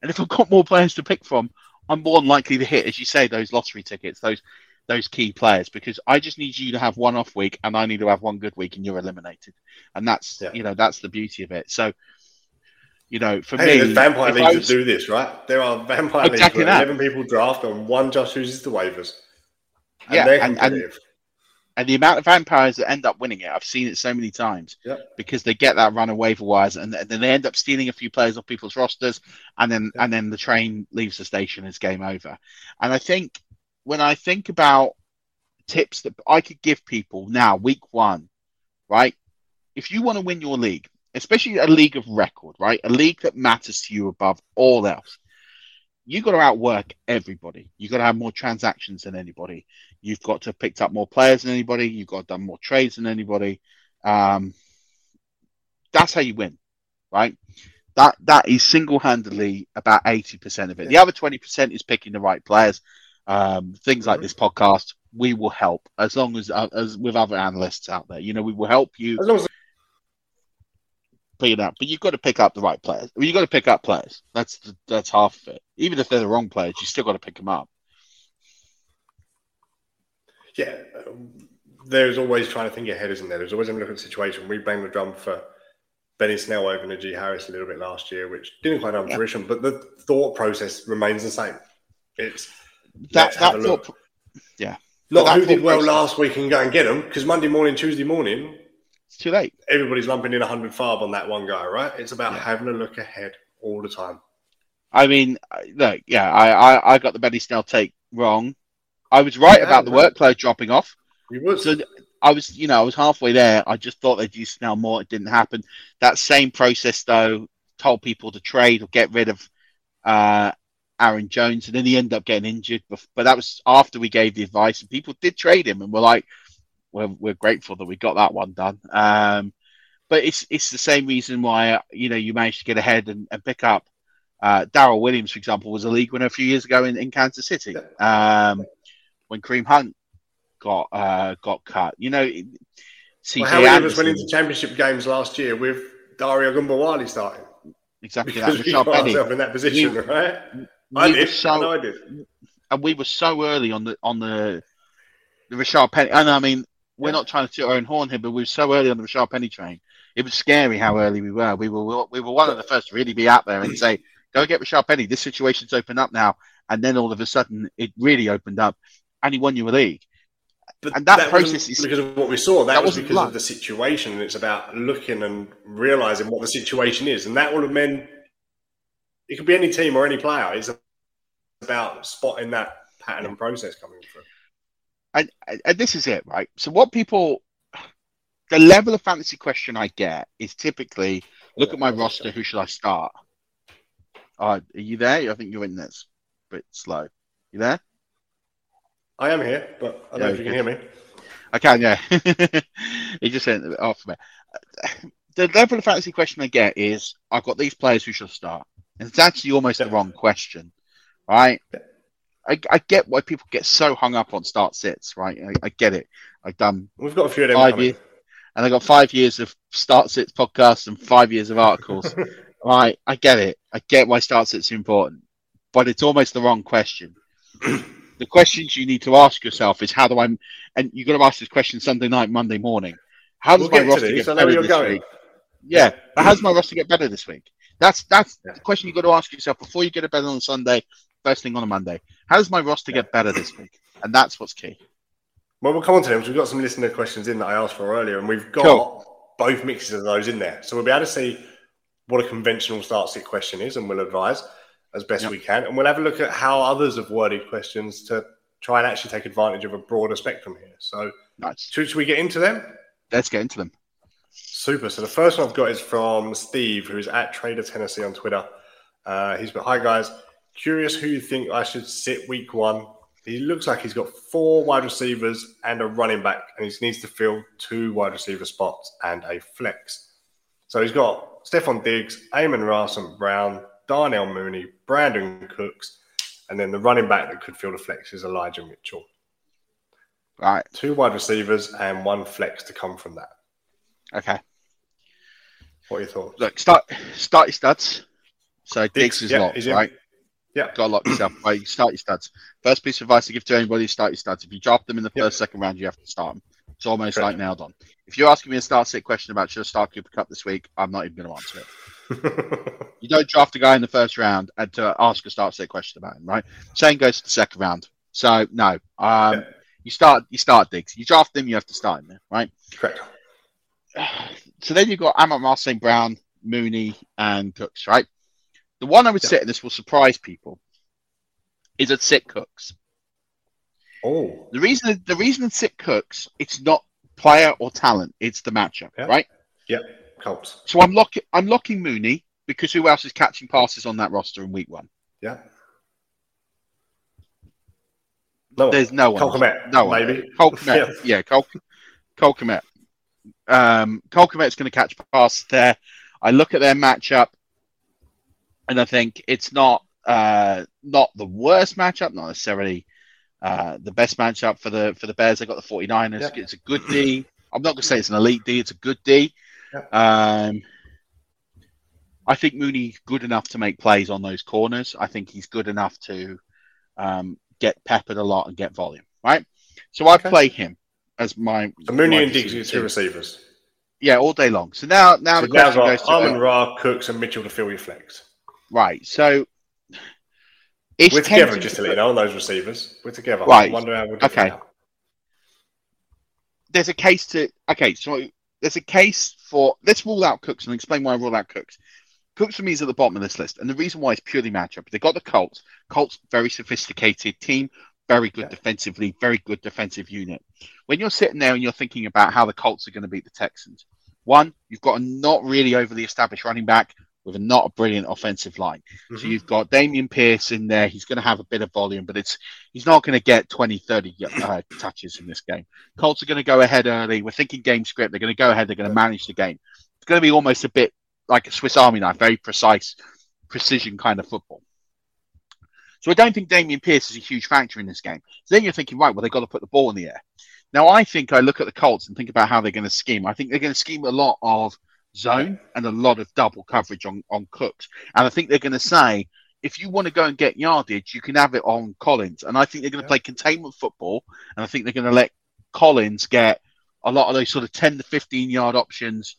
And if I've got more players to pick from, I'm more than likely to hit, as you say, those lottery tickets, those those key players because I just need you to have one off week and I need to have one good week and you're eliminated. And that's yeah. you know that's the beauty of it. So you know, for hey, me, vampire leagues was... do this, right? There are vampire exactly leagues where eleven people draft and one just chooses the waivers. And yeah, and, and, and, the amount of vampires that end up winning it, I've seen it so many times yep. because they get that run of waiver wires and then they end up stealing a few players off people's rosters, and then yep. and then the train leaves the station, it's game over. And I think when I think about tips that I could give people now, week one, right? If you want to win your league, especially a league of record, right? A league that matters to you above all else, you got to outwork everybody. You got to have more transactions than anybody. You've got to have picked up more players than anybody. You've got to have done more trades than anybody. Um, that's how you win, right? That that is single handedly about eighty percent of it. The other twenty percent is picking the right players um, things like this podcast, we will help as long as uh, as with other analysts out there. You know, we will help you. As long as up, but you've got to pick up the right players. You've got to pick up players. That's the, that's half of it. Even if they're the wrong players, you still got to pick them up. Yeah, there's always trying to think ahead, isn't there? There's always a look at the situation. We banged the drum for Benny Snell over Najee Harris a little bit last year, which didn't quite have yeah. fruition, but the thought process remains the same. It's that, that thought, yeah. Not who did well process. last week and go and get them because Monday morning, Tuesday morning, it's too late. Everybody's lumping in 100 FAAB on that one guy, right? It's about yeah. having a look ahead all the time. I mean, look, yeah, I, I, I got the Benny Snell take wrong. I was right yeah, about the workload dropping off. You was. So I was, you know, I was halfway there. I just thought they'd use Snell more. It didn't happen. That same process, though, told people to trade or get rid of uh, Aaron Jones, and then he ended up getting injured. But, but that was after we gave the advice, and people did trade him, and we're like, we're, we're grateful that we got that one done. Um, but it's it's the same reason why you know you managed to get ahead and, and pick up uh, Darrel Williams, for example, was a league winner a few years ago in, in Kansas City um, when Kareem Hunt got uh, got cut. You know, CJ well, how many of us went into championship games last year with Dare Ogunbowale starting? Exactly because that. Rashaad Penny. in that position, right? I did. So, I did. And we were so early on the on the the Rashaad Penny. And I mean, we're yeah. not trying to toot our own horn here, but we were so early on the Rashaad Penny train. It was scary how early we were. We were we were one of the first to really be out there and say, "Go get Rashaad Penny. This situation's open up now." And then all of a sudden, it really opened up, and he won you a league. But and that, that process is because of what we saw. That, that was because of the situation, and it's about looking and realizing what the situation is, and that would have meant it could be any team or any player. It's about spotting that pattern and process coming through. And, and this is it, right? So what people, the level of fantasy question I get is typically, look at my roster. Who should I start? Uh, are you there? I think you're in this, bit slow. You there? I am here, but I don't know if you can hear me. I can, yeah. [LAUGHS] he just went off me. The level of fantasy question I get is I've got these players who should start. And it's actually almost the wrong question, right? I, I get why people get so hung up on start sits, right? I, I get it. I've done. We've got a few of them five years, and I got five years of start sits podcasts and five years of articles. [LAUGHS] right? I get it. I get why start sits are important, but it's almost the wrong question. [CLEARS THROAT] the questions you need to ask yourself is how do I? And you've got to ask this question Sunday night, Monday morning. How does We'll my get roster these, get better this going. week? Yeah, but how does my roster get better this week? That's that's the question you've got to ask yourself before you get a better on Sunday. First thing on a Monday, how does my roster get better this week? And that's what's key. Well, we'll come on to them. We've got some listener questions in that I asked for earlier, and we've got Cool. both mixes of those in there. So we'll be able to see what a conventional start sit question is, and we'll advise as best we can. And we'll have a look at how others have worded questions to try and actually take advantage of a broader spectrum here. So, nice. should, should we get into them? Let's get into them. Super. So the first one I've got is from Steve, who is at Trader Tennessee on Twitter. Uh, he's put, "Hi guys, curious who you think I should sit week one. He looks like he's got four wide receivers and a running back, and he needs to fill two wide receiver spots and a flex. So he's got Stefon Diggs, Amon and Brown, Darnell Mooney, Brandin Cooks, and then the running back that could fill the flex is Elijah Mitchell. Right. Two wide receivers and one flex to come from that. Okay. What are your thoughts? Look, start start your studs. So Diggs, Diggs, is yeah, locked, in. right? Yeah. Got to lock yourself [COUGHS] away. You start your studs. First piece of advice to give to anybody: start your studs. If you drop them in the first, second round, you have to start them. It's almost like nailed on. If you're asking me a start sit question about should I start Cooper Kupp this week, I'm not even going to answer it. [LAUGHS] you don't draft a guy in the first round and to ask a start sit question about him, right? Same goes to the second round. So no, um, you start you start Diggs. You draft him, you have to start him, right? Correct. [SIGHS] So then you've got Amon Ross, St. Brown, Mooney, and Cooks, right? The one I would sit, and this will surprise people, is at sit Cooks. Oh. The reason the reason it's sit Cooks, it's not player or talent, it's the matchup, right? Yep. Colts. So I'm locking I'm locking Mooney because who else is catching passes on that roster in week one? Yeah. No, There's no one. Cole Kmet, no one. maybe. Cole Kmet. [LAUGHS] yeah, Cole, Cole Kmet. Um, Cole going to catch passes there. I look at their matchup, and I think it's not uh, not the worst matchup, not necessarily uh, the best matchup for the for the Bears. They got the 49ers. Yeah. It's a good D. I'm not going to say it's an elite D. It's a good D. Um, I think Mooney's good enough to make plays on those corners. I think he's good enough to um, get peppered a lot and get volume. Right. So I play him as my. Mooney and Diggs are two receivers. Yeah, all day long. So now, now So the now question got goes to Amon Ra, Cooks, and Mitchell to fill your flex. right. So it's We're together, just to let you know, on those receivers. We're together. Right. I wonder how we'll Okay. okay. there's a case to okay, so there's a case for let's rule out Cooks and explain why I rule out Cooks. Cooks for me is at the bottom of this list, and the reason why is purely matchup. They got the Colts. Colts very sophisticated team, very good defensively, very good defensive unit. When you're sitting there and you're thinking about how the Colts are going to beat the Texans, one, you've got a not really overly established running back with a not a brilliant offensive line. So Mhm. you've got Dameon Pierce in there. He's going to have a bit of volume, but it's he's not going to get 20, 30 uh, touches in this game. Colts are going to go ahead early. We're thinking game script. They're going to go ahead. They're going to manage the game. It's going to be almost a bit like a Swiss Army knife, very precise, precision kind of football. So I don't think Dameon Pierce is a huge factor in this game. So then you're thinking, right, well, they've got to put the ball in the air. Now, I think I look at the Colts and think about how they're going to scheme. I think they're going to scheme a lot of zone and a lot of double coverage on, on Cooks. And I think they're going to say, if you want to go and get yardage, you can have it on Collins. And I think they're going to play containment football. And I think they're going to let Collins get a lot of those sort of 10 to 15 yard options.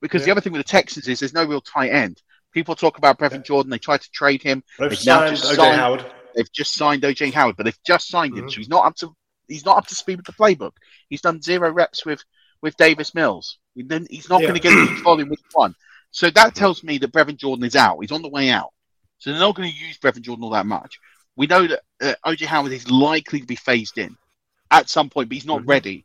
Because the other thing with the Texans is there's no real tight end. People talk about Brevin Jordan. They tried to trade him. They've now signed just O.J. signed- Howard. They've just signed OJ Howard, but they've just signed him, Mhm. so he's not up to he's not up to speed with the playbook. He's done zero reps with with Davis Mills. Then he's not Yeah. going to get huge volume with one. So that tells me that Brevin Jordan is out. He's on the way out. So they're not going to use Brevin Jordan all that much. We know that uh, OJ Howard is likely to be phased in at some point, but he's not ready.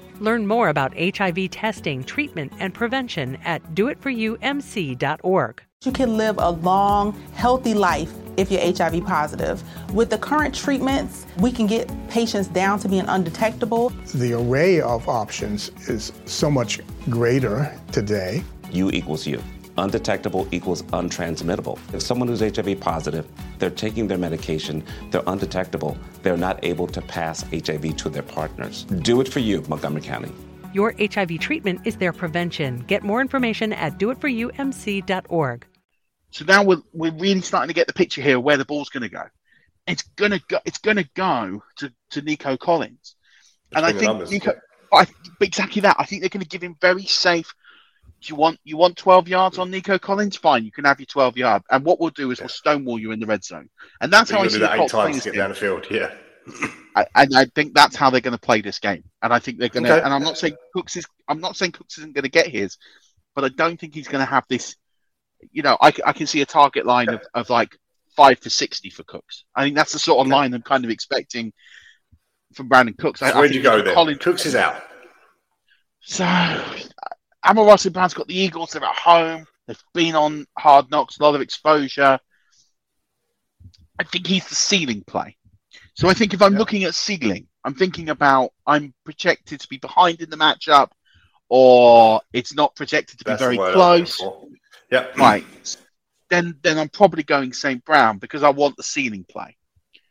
Learn more about HIV testing, treatment, and prevention at doitforyoumc.org. You can live a long, healthy life if you're HIV positive. With the current treatments, we can get patients down to being undetectable. The array of options is so much greater today. U equals you. Undetectable equals untransmittable. If someone who's HIV positive, they're taking their medication, they're undetectable, they're not able to pass HIV to their partners. Do it for you, Montgomery County. Your HIV treatment is their prevention. Get more information at doitforyoumc.org. So now we're, we're really starting to get the picture here of where the ball's going to go. It's going to go. It's going to go to, to Nico Collins, and I think Nico. I, exactly that. I think they're going to give him very safe. Do you want you want twelve yards on Nico Collins? Fine, you can have your twelve yard. And what we'll do is yeah. we'll stonewall you in the red zone, and that's how I see that eight times to get down the field. Yeah. [CLEARS THROAT] I, and I think that's how they're going to play this game. And I think they're going to. Okay. And I'm not saying Cooks is. I'm not saying Cooks isn't going to get his, but I don't think he's going to have this you know, I, I can see a target line of, of like five for 60 for Cooks. I think that's the sort of line I'm kind of expecting from Brandin Cooks. So where'd you go then? Colin... Cooks is out. So, Amon St. Brown's got the Eagles. They're at home. They've been on hard knocks, a lot of exposure. I think he's the ceiling play. So I think if I'm yeah. looking at ceiling, I'm thinking about I'm projected to be behind in the matchup, or it's not projected to That's be very close. Yeah. Right. Then then I'm probably going St. Brown because I want the ceiling play.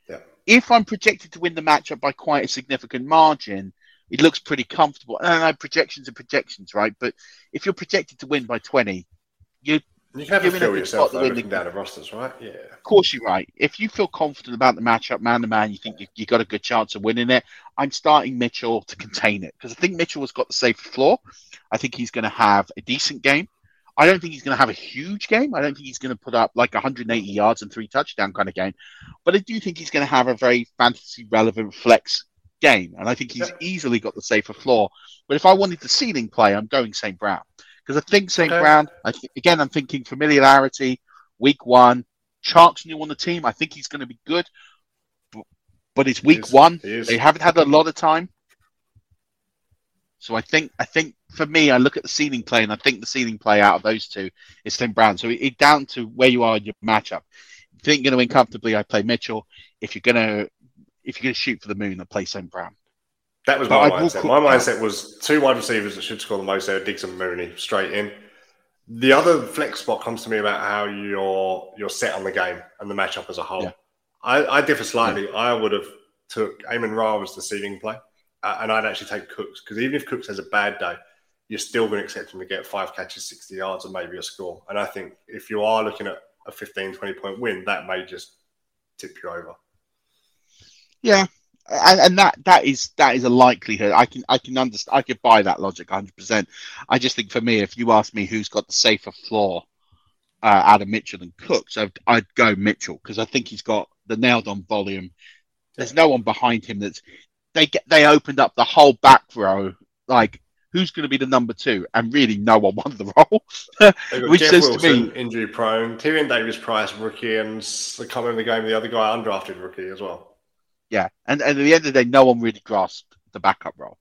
Yeah. If I'm projected to win the matchup by quite a significant margin, it looks pretty comfortable. And I know projections are projections, right? But if you're projected to win by 20, you you have to feel yourself though, looking down the rosters, right? Yeah. Of course, you're right. If you feel confident about the matchup, man to man, you think you, you got a good chance of winning it. I'm starting Mitchell to contain it because I think Mitchell has got the safer floor. I think he's going to have a decent game. I don't think he's going to have a huge game. I don't think he's going to put up like 180 yards and three touchdown kind of game. But I do think he's going to have a very fantasy relevant flex game. And I think he's easily got the safer floor. But if I wanted the ceiling play, I'm going St. Brown. Because I think St. Okay. Brown, I th- again, I'm thinking familiarity, week one. Chark's new on the team. I think he's going to be good. But it's week one. They haven't had a lot of time. So I think I think for me, I look at the ceiling play, and I think the ceiling play out of those two is Tim Brown. So it, it down to where you are in your matchup. If you think you're going to win comfortably, I play Mitchell. If you're going to if you're going to shoot for the moon, I play St. Brown. That was my mindset. My mindset was two wide receivers that should score the most there, Diggs and Mooney, straight in. The other flex spot comes to me about how you're you're set on the game and the matchup as a whole. Yeah. I, I, differ slightly. Yeah. I would have took Amon Ra as the ceiling play uh, and I'd actually take Cooks because even if Cooks has a bad day, you're still going to expect him to get five catches, 60 yards, and maybe a score. And I think if you are looking at a 15, 20 point win, that may just tip you over. Yeah. And, and that that is that is a likelihood. I can I can understand. I could buy that logic 100. percent I just think for me, if you ask me who's got the safer floor uh, out of Mitchell and Cooks, I'd, I'd go Mitchell because I think he's got the nailed on volume. There's no one behind him that's they get they opened up the whole back row like who's going to be the number two, and really no one won the [LAUGHS] role. Which Jeff says Wilson, to me, injury prone. Tyrion Davis Price, rookie, and can't remember the game. The other guy, undrafted rookie as well. Yeah, and, and at the end of the day, no one really grasped the backup role.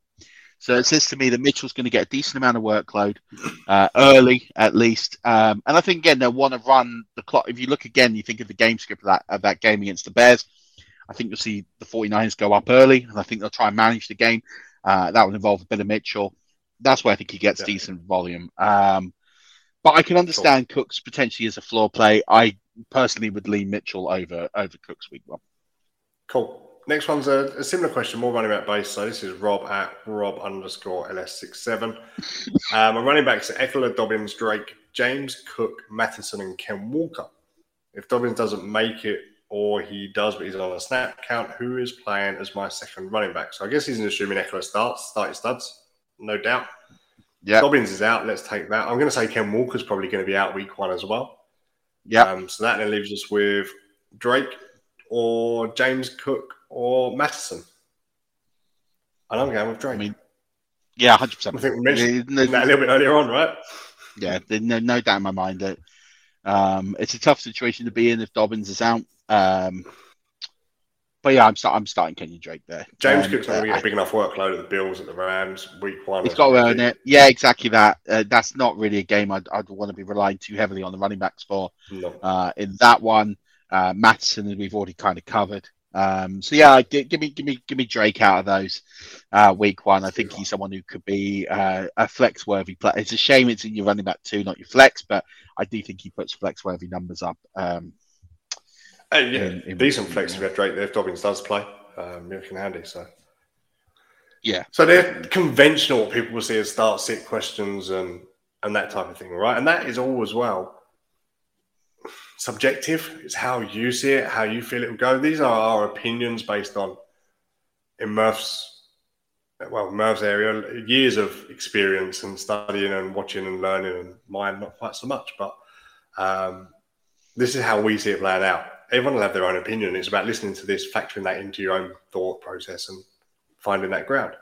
So it says to me that Mitchell's going to get a decent amount of workload uh, early, at least. Um, and I think again they'll want to run the clock. If you look again, you think of the game script of that of that game against the Bears. I think you'll see the 49ers go up early, and I think they'll try and manage the game. Uh, that will involve a bit of Mitchell. That's where I think he gets yeah. decent volume. Um, but I can understand cool. Cooks potentially as a floor play. I personally would lean Mitchell over over Cooks week one. Cool. Next one's a, a similar question, more running back based. So this is Rob at Rob underscore LS67. [LAUGHS] um, my running backs are Ekeler, Dobbins, Drake, James Cook, Mattison, and Ken Walker. If Dobbins doesn't make it, or he does, but he's on a snap count. Who is playing as my second running back? So I guess he's assuming Ekeler starts, start your studs, no doubt. Yeah. Dobbins is out. Let's take that. I'm going to say Ken Walker's probably going to be out week one as well. Yeah. Um, so that then leaves us with Drake or James Cook or Mattison. And I'm going with Drake. I mean, Yeah, hundred percent. I think we mentioned that a little bit earlier on, right? Yeah, there's no, no doubt in my mind that um, it's a tough situation to be in if Dobbins is out. Um, but yeah, I'm, start, I'm starting Kenyon Drake there. James um, Cook's not going to get a big enough workload at the Bills at the Rams week one. He's got to earn it. Yeah, exactly that. Uh, that's not really a game I'd, I'd, want to be relying too heavily on the running backs for. No. Uh, in that one, uh, we've already kind of covered. Um, so yeah, give, give, me, give me, give me Drake out of those. Uh, week one, I think he's someone who could be uh, a flex-worthy player. It's a shame it's in your running back two, not your flex, but I do think he puts flex-worthy numbers up. Um, uh, yeah, in, in decent flex if you have Drake there. If Dobbins does play, um, looking handy. So yeah. So they're conventional. What people will see as start sit questions and and that type of thing, right? And that is all as well subjective. It's how you see it, how you feel it will go. These are our opinions based on in Murph's well, Merv's area, years of experience and studying and watching and learning, and mine not quite so much. But um, this is how we see it playing out. Everyone will have their own opinion. It's about listening to this, factoring that into your own thought process, and finding that ground.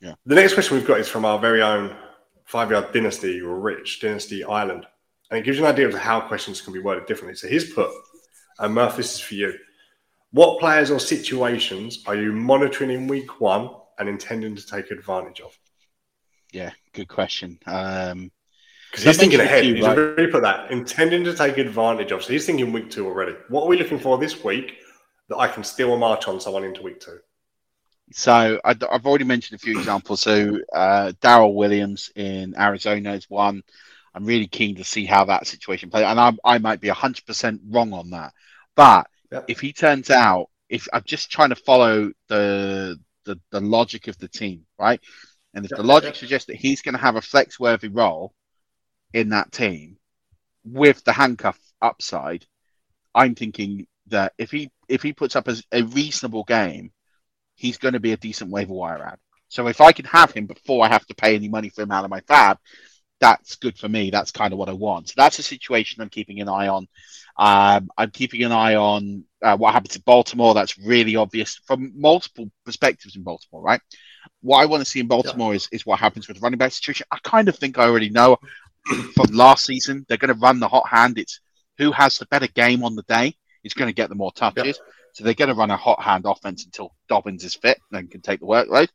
Yeah. The next question we've got is from our very own five yard dynasty, Rich Dynasty Island. And it gives you an idea of how questions can be worded differently. So here's put, and Murph, this is for you. What players or situations are you monitoring in week one and intending to take advantage of? Yeah, good question. Um, because he's thinking ahead. He's right? really put that intending to take advantage of. So he's thinking week two already. What are we looking for this week that I can steal a march on someone into week two? So I, have already mentioned a few examples. So uh, Darrel Williams in Arizona is one. I'm really keen to see how that situation plays, and I, I might be 100% wrong on that. But yep. if he turns out, if I'm just trying to follow the the, the logic of the team, right? And if yep, the logic yep. suggests that he's going to have a flex worthy role in that team with the handcuff upside, I'm thinking that if he if he puts up a, a reasonable game, he's going to be a decent waiver wire ad. So if I can have him before I have to pay any money for him out of my FAAB, that's good for me. That's kind of what I want. So that's a situation I'm keeping an eye on. Um, I'm keeping an eye on uh, what happens in Baltimore. That's really obvious from multiple perspectives in Baltimore, right? What I want to see in Baltimore yeah. is, is what happens with the running back situation. I kind of think I already know [CLEARS THROAT] from last season. They're going to run the hot hand. It's who has the better game on the day is going to get the more touches. Yeah. So they're going to run a hot hand offense until Dobbins is fit and can take the workload.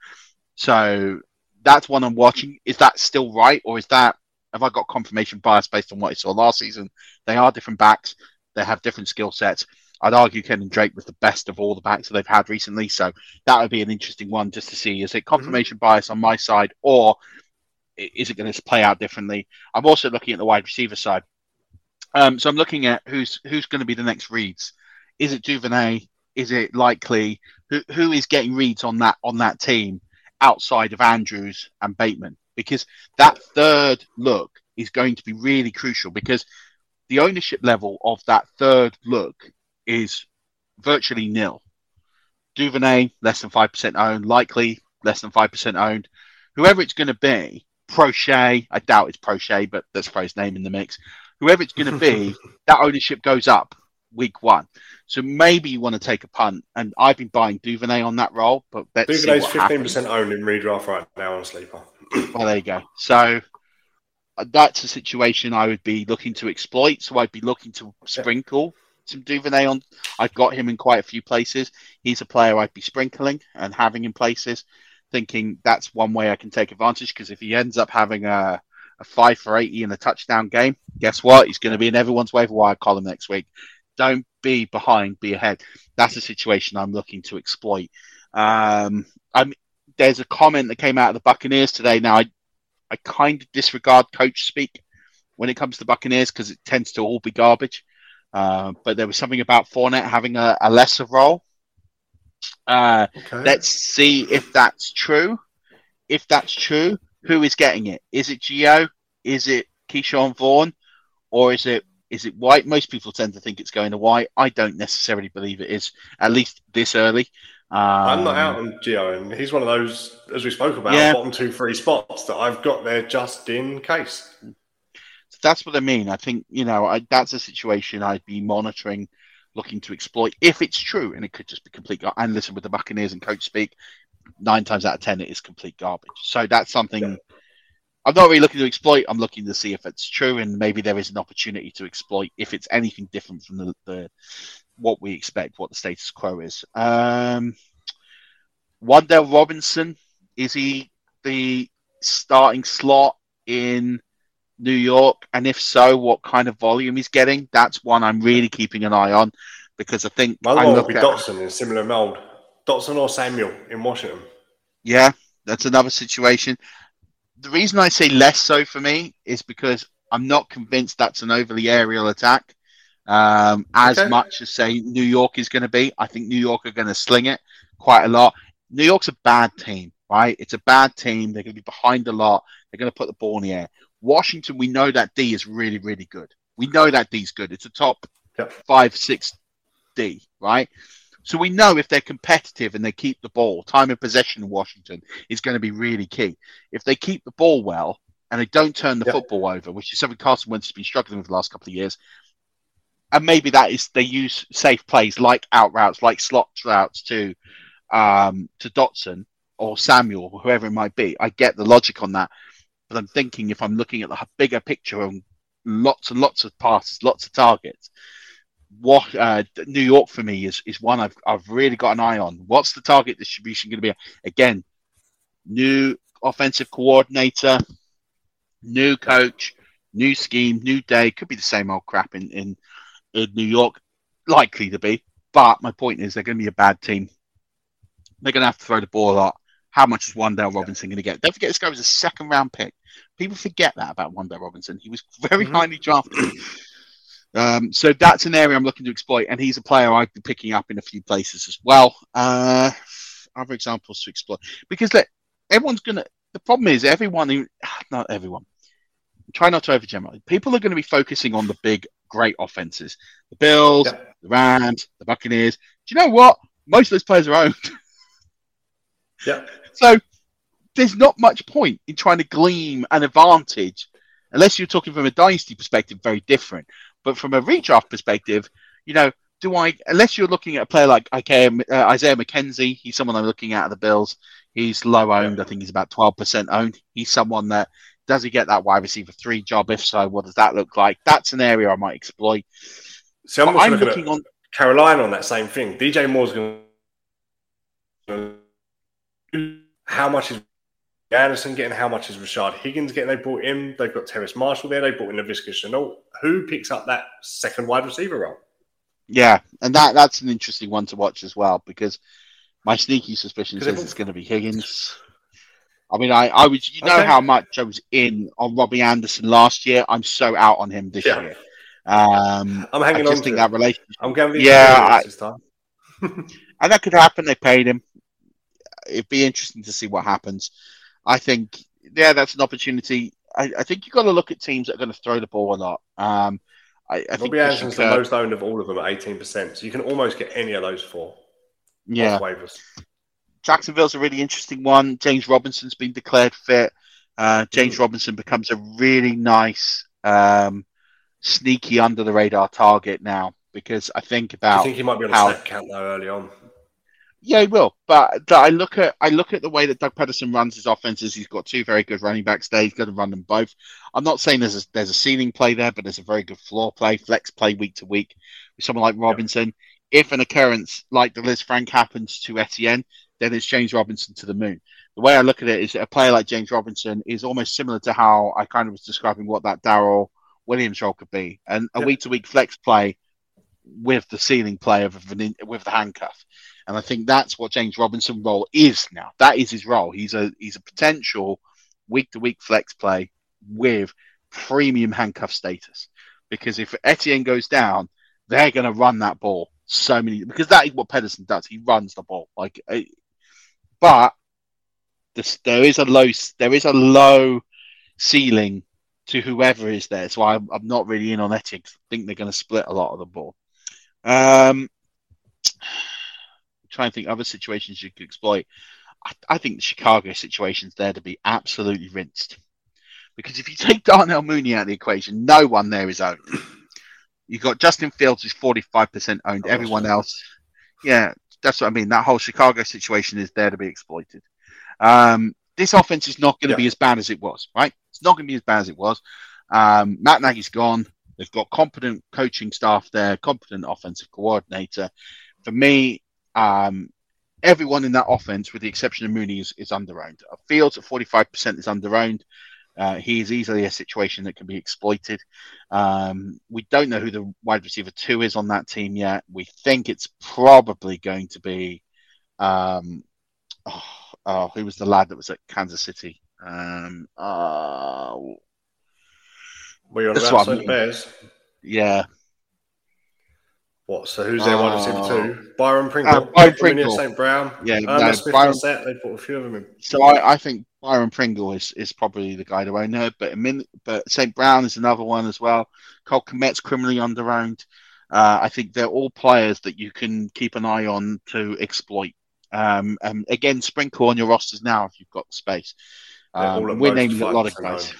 So that's one I'm watching. Is that still right, or is that have I got confirmation bias based on what I saw last season? They are different backs. They have different skill sets. I'd argue Kenyon Drake was the best of all the backs that they've had recently. So that would be an interesting one just to see. Is it confirmation mm-hmm. bias on my side, or is it going to play out differently? I'm also looking at the wide receiver side. Um, so I'm looking at who's who's going to be the next reads. Is it Duvernay? Is it likely? Who who is getting reads on that on that team? Outside of Andrews and Bateman because that third look is going to be really crucial because the ownership level of that third look is virtually nil. Duvernay, less than 5% owned, likely less than 5% owned. Whoever it's going to be, Proche, I doubt it's Proche, but let's throw his name in the mix. Whoever it's going to be, [LAUGHS] that ownership goes up week one. So maybe you want to take a punt. And I've been buying Duvernay on that role, but let's Duvernay's fifteen percent owned in redraft right now on sleeper. [CLEARS THROAT] well, there you go. So uh, that's a situation I would be looking to exploit. So I'd be looking to sprinkle some Duvernay on. I've got him in quite a few places. He's a player I'd be sprinkling and having in places, thinking that's one way I can take advantage. Because if he ends up having a a five for eighty in a touchdown game, guess what? He's going to be in everyone's waiver wire column next week. Don't be behind, be ahead. That's a situation I'm looking to exploit. Um, I'm, there's a comment that came out of the Buccaneers today. Now, I, I kind of disregard coach speak when it comes to Buccaneers because it tends to all be garbage. Uh, but there was something about Fournette having a, a lesser role. Uh, okay. Let's see if that's true. If that's true, who is getting it? Is it Gio? Is it Ke'Shawn Vaughn? Or is it is it White? Most people tend to think it's going to White. I don't necessarily believe it is, at least this early. Um, I'm not out on Gio, and he's one of those, as we spoke about, yeah. bottom two, three spots that I've got there just in case. So that's what I mean. I think you know I, that's a situation I'd be monitoring, looking to exploit if it's true, and it could just be complete. And listen with the Buccaneers and coach speak, nine times out of ten it is complete garbage. So that's something yeah. I'm not really looking to exploit. I'm looking to see if it's true, and maybe there is an opportunity to exploit if it's anything different from the, the what we expect, what the status quo is. Um, Robinson is he the starting slot in New York? And if so, what kind of volume he's getting? That's one I'm really keeping an eye on because I think my would be at, Dotson in similar mold. Dotson or Samuel in Washington. Yeah, that's another situation. The reason I say less so for me is because I'm not convinced that's an overly aerial attack um, as okay. much as say New York is going to be. I think New York are going to sling it quite a lot. New York's a bad team, right? It's a bad team. They're going to be behind a lot. They're going to put the ball in the air. Washington, we know that D is really, really good. We know that D is good. It's a top yep. five, six D, right? So we know if they're competitive and they keep the ball, time of possession in Washington is going to be really key. If they keep the ball well and they don't turn the yep. football over, which is something Carson Wentz has been struggling with the last couple of years, and maybe that is they use safe plays like out routes, like slot routes to um, to Dotson or Samuel, or whoever it might be. I get the logic on that, but I'm thinking if I'm looking at the bigger picture and lots and lots of passes, lots of targets, what uh, New York for me is is one I've I've really got an eye on. What's the target distribution going to be? Again, new offensive coordinator, new coach, new scheme, new day. Could be the same old crap in in, in New York, likely to be. But my point is, they're going to be a bad team. They're going to have to throw the ball a lot. How much is Wan'Dale Robinson going to get? Don't forget, this guy was a second round pick. People forget that about Wan'Dale Robinson. He was very mm-hmm. highly drafted. Um, so that's an area I'm looking to exploit, and he's a player I've been picking up in a few places as well. Uh, other examples to exploit because look, everyone's gonna. The problem is everyone, [SIGHS] not everyone. Try not to overgeneralize. People are going to be focusing on the big, great offenses: the Bills, yeah. the Rams, the Buccaneers. Do you know what? Most of those players are owned. [LAUGHS] yeah. So there's not much point in trying to glean an advantage unless you're talking from a dynasty perspective, very different. But from a redraft perspective, you know, do I, unless you're looking at a player like okay, uh, Isaiah McKenzie, he's someone I'm looking at at the Bills. He's low owned. I think he's about 12% owned. He's someone that does he get that wide receiver three job? If so, what does that look like? That's an area I might exploit. So I'm, I'm looking, looking on Carolina on that same thing. DJ Moore's going to. How much is Anderson getting how much is Rashard Higgins getting? They brought in. They've got Terrace Marshall there. They brought in Laviska Shenault. Who picks up that second wide receiver role? Yeah, and that that's an interesting one to watch as well because my sneaky suspicion says it's going to be Higgins. [LAUGHS] I mean, I, I was, you know, okay. how much I was in on Robbie Anderson last year. I'm so out on him this yeah. year. Um, I'm hanging I just on. think that relationship. I'm going. Yeah, I, this time. [LAUGHS] and that could happen. They paid him. It'd be interesting to see what happens. I think, yeah, that's an opportunity. I, I think you've got to look at teams that are going to throw the ball a lot. Um, I, I Robbie Anderson's the most owned of all of them at 18%. So you can almost get any of those four. Yeah. Waivers. Jacksonville's a really interesting one. James Robinson's been declared fit. Uh, James mm. Robinson becomes a really nice, um, sneaky under the radar target now because I think about. I think he might be on how, the snap count though early on. Yeah, he will. But I look at I look at the way that Doug Pederson runs his offenses. He's got two very good running backs there. He's going to run them both. I'm not saying there's a, there's a ceiling play there, but there's a very good floor play, flex play week to week with someone like Robinson. Yep. If an occurrence like the Lisfranc happens to Etienne, then it's James Robinson to the moon. The way I look at it is that a player like James Robinson is almost similar to how I kind of was describing what that Darrel Williams role could be, and a week to week flex play with the ceiling play of with the handcuff. And I think that's what James Robinson role is now. That is his role. He's a he's a potential week to week flex play with premium handcuff status. Because if Etienne goes down, they're going to run that ball so many because that is what Pederson does. He runs the ball like, uh, but this, there is a low there is a low ceiling to whoever is there. So I'm, I'm not really in on Etienne. I think they're going to split a lot of the ball. Um, [SIGHS] trying to think other situations you could exploit. I, I think the Chicago situation's there to be absolutely rinsed. Because if you take Darnell Mooney out of the equation, no one there is owned. [CLEARS THROAT] You've got Justin Fields, who's 45% owned. Oh, Everyone else, yeah, that's what I mean. That whole Chicago situation is there to be exploited. Um, this offense is not going to Yeah. be as bad as it was, right? It's not going to be as bad as it was. Um, Matt Nagy's gone. They've got competent coaching staff there, competent offensive coordinator. For me, um, everyone in that offense, with the exception of Mooney, is, is underowned. Fields at 45% is underowned. Uh, he is easily a situation that can be exploited. Um, we don't know who the wide receiver two is on that team yet. We think it's probably going to be, um, oh, oh, who was the lad that was at Kansas City? Um, uh, Were you on That's about what I mean. Bears? yeah, What? So who's their wide receiver Oh. two? Byron Pringle. Uh, Byron Pringle. St. Brown. Yeah, Um, no, Smith Byron- on set. They put a few of them in. So I, I think Byron Pringle is, is probably the guy to own her, but a min, but St. Brown is another one as well. Cole Kmet's criminally underowned. Uh, I think they're all players that you can keep an eye on to exploit. Um, and again, sprinkle on your rosters now if you've got space. They're all Um, we're most naming a lot of 5% guys. owned.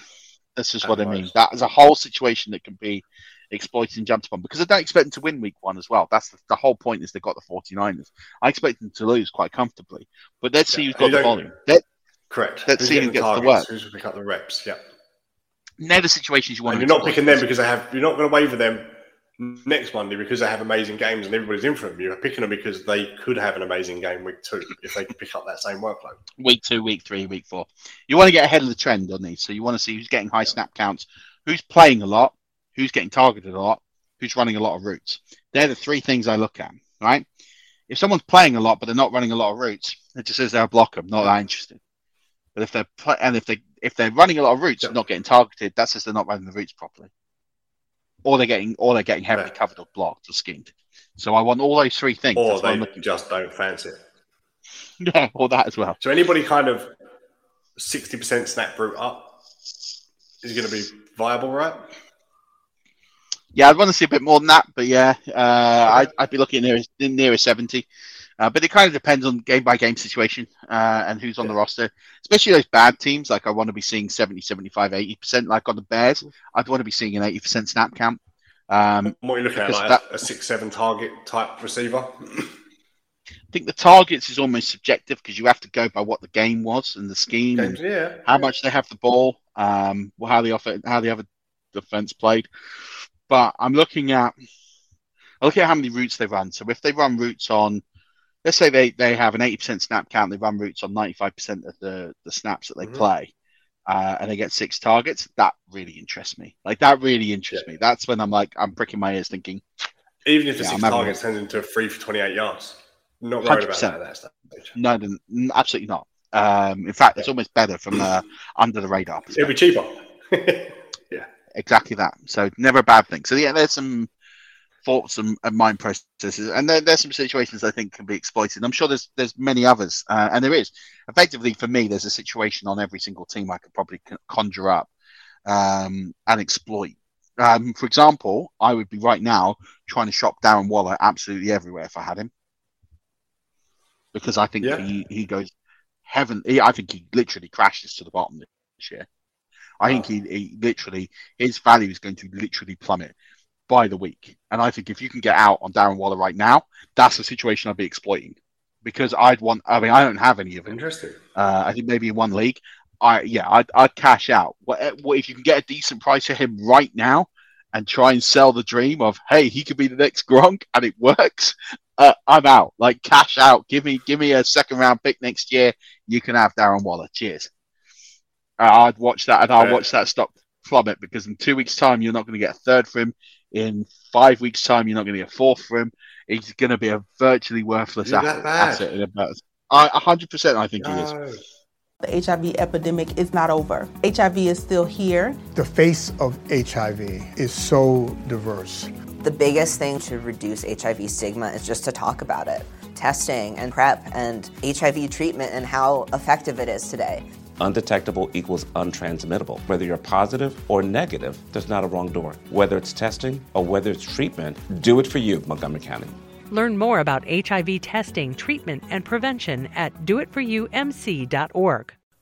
This is what I mean. That is a whole situation that can be exploited and jumped upon because I don't expect them to win week one as well. That's the, the whole point is they've got the 49ers. I expect them to lose quite comfortably. But let's see Yeah. who's And got the volume. Let, Correct. Let's Who's see who gets the work. Who's going to pick up the reps? Yeah. they're the situations you want And to you're not picking them because they have. You're not going to waiver them next Monday because they have amazing games and everybody's in for them. You're picking them because they could have an amazing game week two if they pick up that same workload. week two, week three, week four. You want to get ahead of the trend on these. So you want to see who's getting high snap counts, who's playing a lot, who's getting targeted a lot, who's running a lot of routes. They're the three things I look at, right? If someone's playing a lot but they're not running a lot of routes, it just says they're a blocker. I'm not that interested. But if they're play- and if they if they're running a lot of routes and not getting targeted, that says they're not running the routes properly, or they're getting or they're getting heavily covered or blocked or skinned. So I want all those three things. Or That's they just don't fancy it. [LAUGHS] Yeah, or that as well. So anybody kind of sixty percent snap route up is going to be viable, right? Yeah, I'd want to see a bit more than that, but yeah, uh, I'd, I'd be looking near near a seventy. Uh, but it kind of depends on game by game situation uh, and who's on the roster, especially those bad teams. Like I want to be seeing 70, 75, 80%. Like on the Bears, I'd want to be seeing an 80% snap count. Um, What are you looking at? Like that- a, a six seven target type receiver? [CLEARS THROAT] I think the targets is almost subjective because you have to go by what the game was and the scheme Games, and yeah. how much they have the ball, um, well, how the off- how the other defense played. But I'm looking at I'm looking at how many routes they run. So if they run routes on, let's say they, they have an 80% snap count, they run routes on 95% of the, the snaps that they Mhm. play, uh, and they get six targets, that really interests me. Like that really interests me. That's when I'm like I'm pricking my ears, thinking, Even if the Yeah, six targets turns into a three for twenty eight yards, not worried about 100%. that at that stage. no, no, absolutely not. Um, in fact, it's almost better from the [CLEARS THROAT] under the radar. It'll be cheaper. [LAUGHS] Yeah, exactly that. So never a bad thing. So yeah, there's some thoughts and, and mind processes, and there, there's some situations I think can be exploited. I'm sure there's there's many others, uh, and there is. Effectively, for me, there's a situation on every single team I could probably conjure up um, and exploit. Um, for example, I would be right now trying to shop Darren Waller absolutely everywhere if I had him, because I think Yeah. he, he goes heaven. He, I think he literally crashes to the bottom this year. I think he, he literally his value is going to literally plummet by the week. And I think if you can get out on Darren Waller right now, that's the situation I'd be exploiting because I'd want. I mean, I don't have any of it. Interesting. Uh, I think maybe in one league, I yeah, I'd, I'd cash out. What, what if you can get a decent price for him right now and try and sell the dream of hey, he could be the next Gronk and it works? [LAUGHS] Uh, I'm out. Like cash out. Give me give me a second round pick next year. You can have Darren Waller. Cheers. Uh, I'd watch that and I'll watch that stock plummet because in two weeks' time you're not going to get a third for him. In five weeks' time you're not going to get a fourth for him. He's going to be a virtually worthless Is it that asset. bad? asset in about I 100% I think he is. The HIV epidemic is not over. HIV is still here. The face of HIV is so diverse. The biggest thing to reduce HIV stigma is just to talk about it. Testing and PrEP and HIV treatment and how effective it is today. Undetectable equals untransmittable. Whether you're positive or negative, there's not a wrong door. Whether it's testing or whether it's treatment, do it for you, Montgomery County. Learn more about HIV testing, treatment, and prevention at doitforyoumc.org.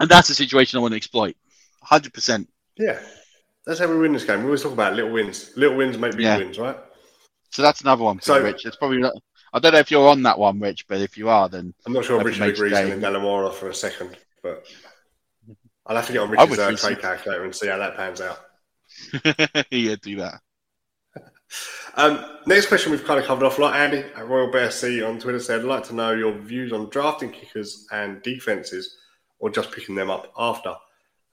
And that's the situation I want to exploit. 100%. Yeah. That's how we win this game. We always talk about little wins. Little wins make big Yeah. wins, right? So that's another one for So- Rich. It's probably not. I don't know if you're on that one, Rich, but if you are, then I'm not sure Richard agrees in Gallimora for a second, but I'll have to get on Richard's would uh, trade calculator and see how that pans out. [LAUGHS] yeah, do that. [LAUGHS] Um, next question we've kind of covered off a lot. Andy at Royal Bear C on Twitter said, I'd like to know your views on drafting kickers and defenses or just picking them up after.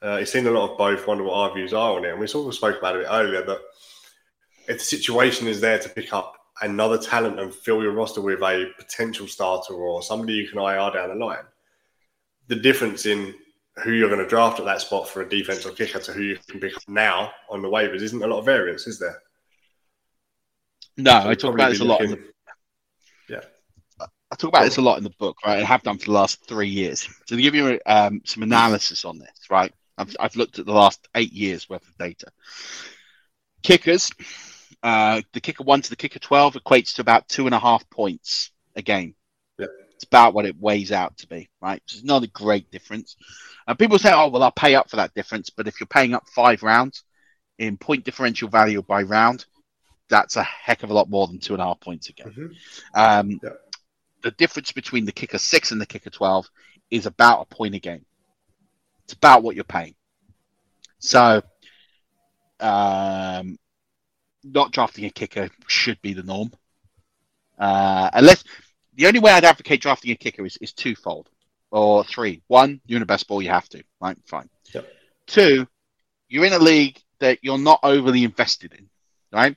Uh, he's seen a lot of both, wonder what our views are on it. And we sort of spoke about it a bit earlier that if the situation is there to pick up another talent and fill your roster with a potential starter or somebody you can IR down the line, the difference in who you're going to draft at that spot for a defense or kicker to who you can pick up now on the waivers isn't a lot of variance, is there? No, So I talk about this a lot. In the. I talk about this a lot in the book, right? I have done for the last three years. So to give you um, some analysis on this, right? I've, I've looked at the last eight years worth of data. Kickers, uh, the kicker one to the kicker twelve equates to about two and a half points a game. Yeah. It's about what it weighs out to be, right? It's not a great difference. And people say, "Oh, well, I'll pay up for that difference," but if you're paying up five rounds in point differential value by round, that's a heck of a lot more than two and a half points a game. Um, The difference between the kicker six and the kicker 12 is about a point a game. It's about what you're paying. So, um, not drafting a kicker should be the norm. Uh, unless the only way I'd advocate drafting a kicker is, is twofold or three. One, you're in a best ball, you have to, right? Fine. Yep. Two, you're in a league that you're not overly invested in, right?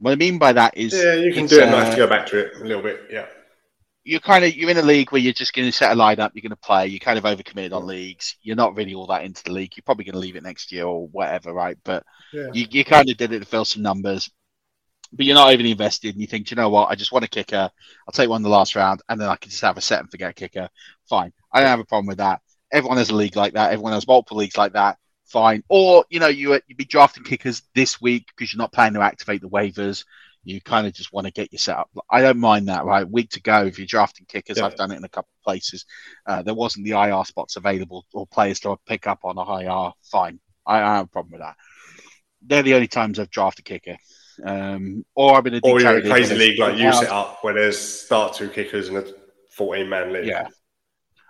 What I mean by that is, Yeah, you can do it. uh, nice to go back to it a little bit. Yeah. You're kind of you're in a league where you're just going to set a lineup, you're going to play, you're kind of overcommitted on leagues. You're not really all that into the league. You're probably going to leave it next year or whatever, right? But Yeah. you, you kind of did it to fill some numbers, but you're not overly invested. And you think, "Do you know what? I just want a kicker. I'll take one in the last round, and then I can just have a set and forget kicker. Fine. I don't have a problem with that. Everyone has a league like that. Everyone has multiple leagues like that. Fine. Or you know, you you'd be drafting kickers this week because you're not planning to activate the waivers. You kind of just want to get your setup. I don't mind that, right? Week to go. If you're drafting kickers, Yeah. I've done it in a couple of places. Uh, there wasn't the IR spots available or players to pick up on a IR. Fine. I, I have a problem with that. They're the only times I've drafted kicker. Um, or I've been a Or you're in a crazy league like you set up where there's start two kickers in a 14 man league. Yeah.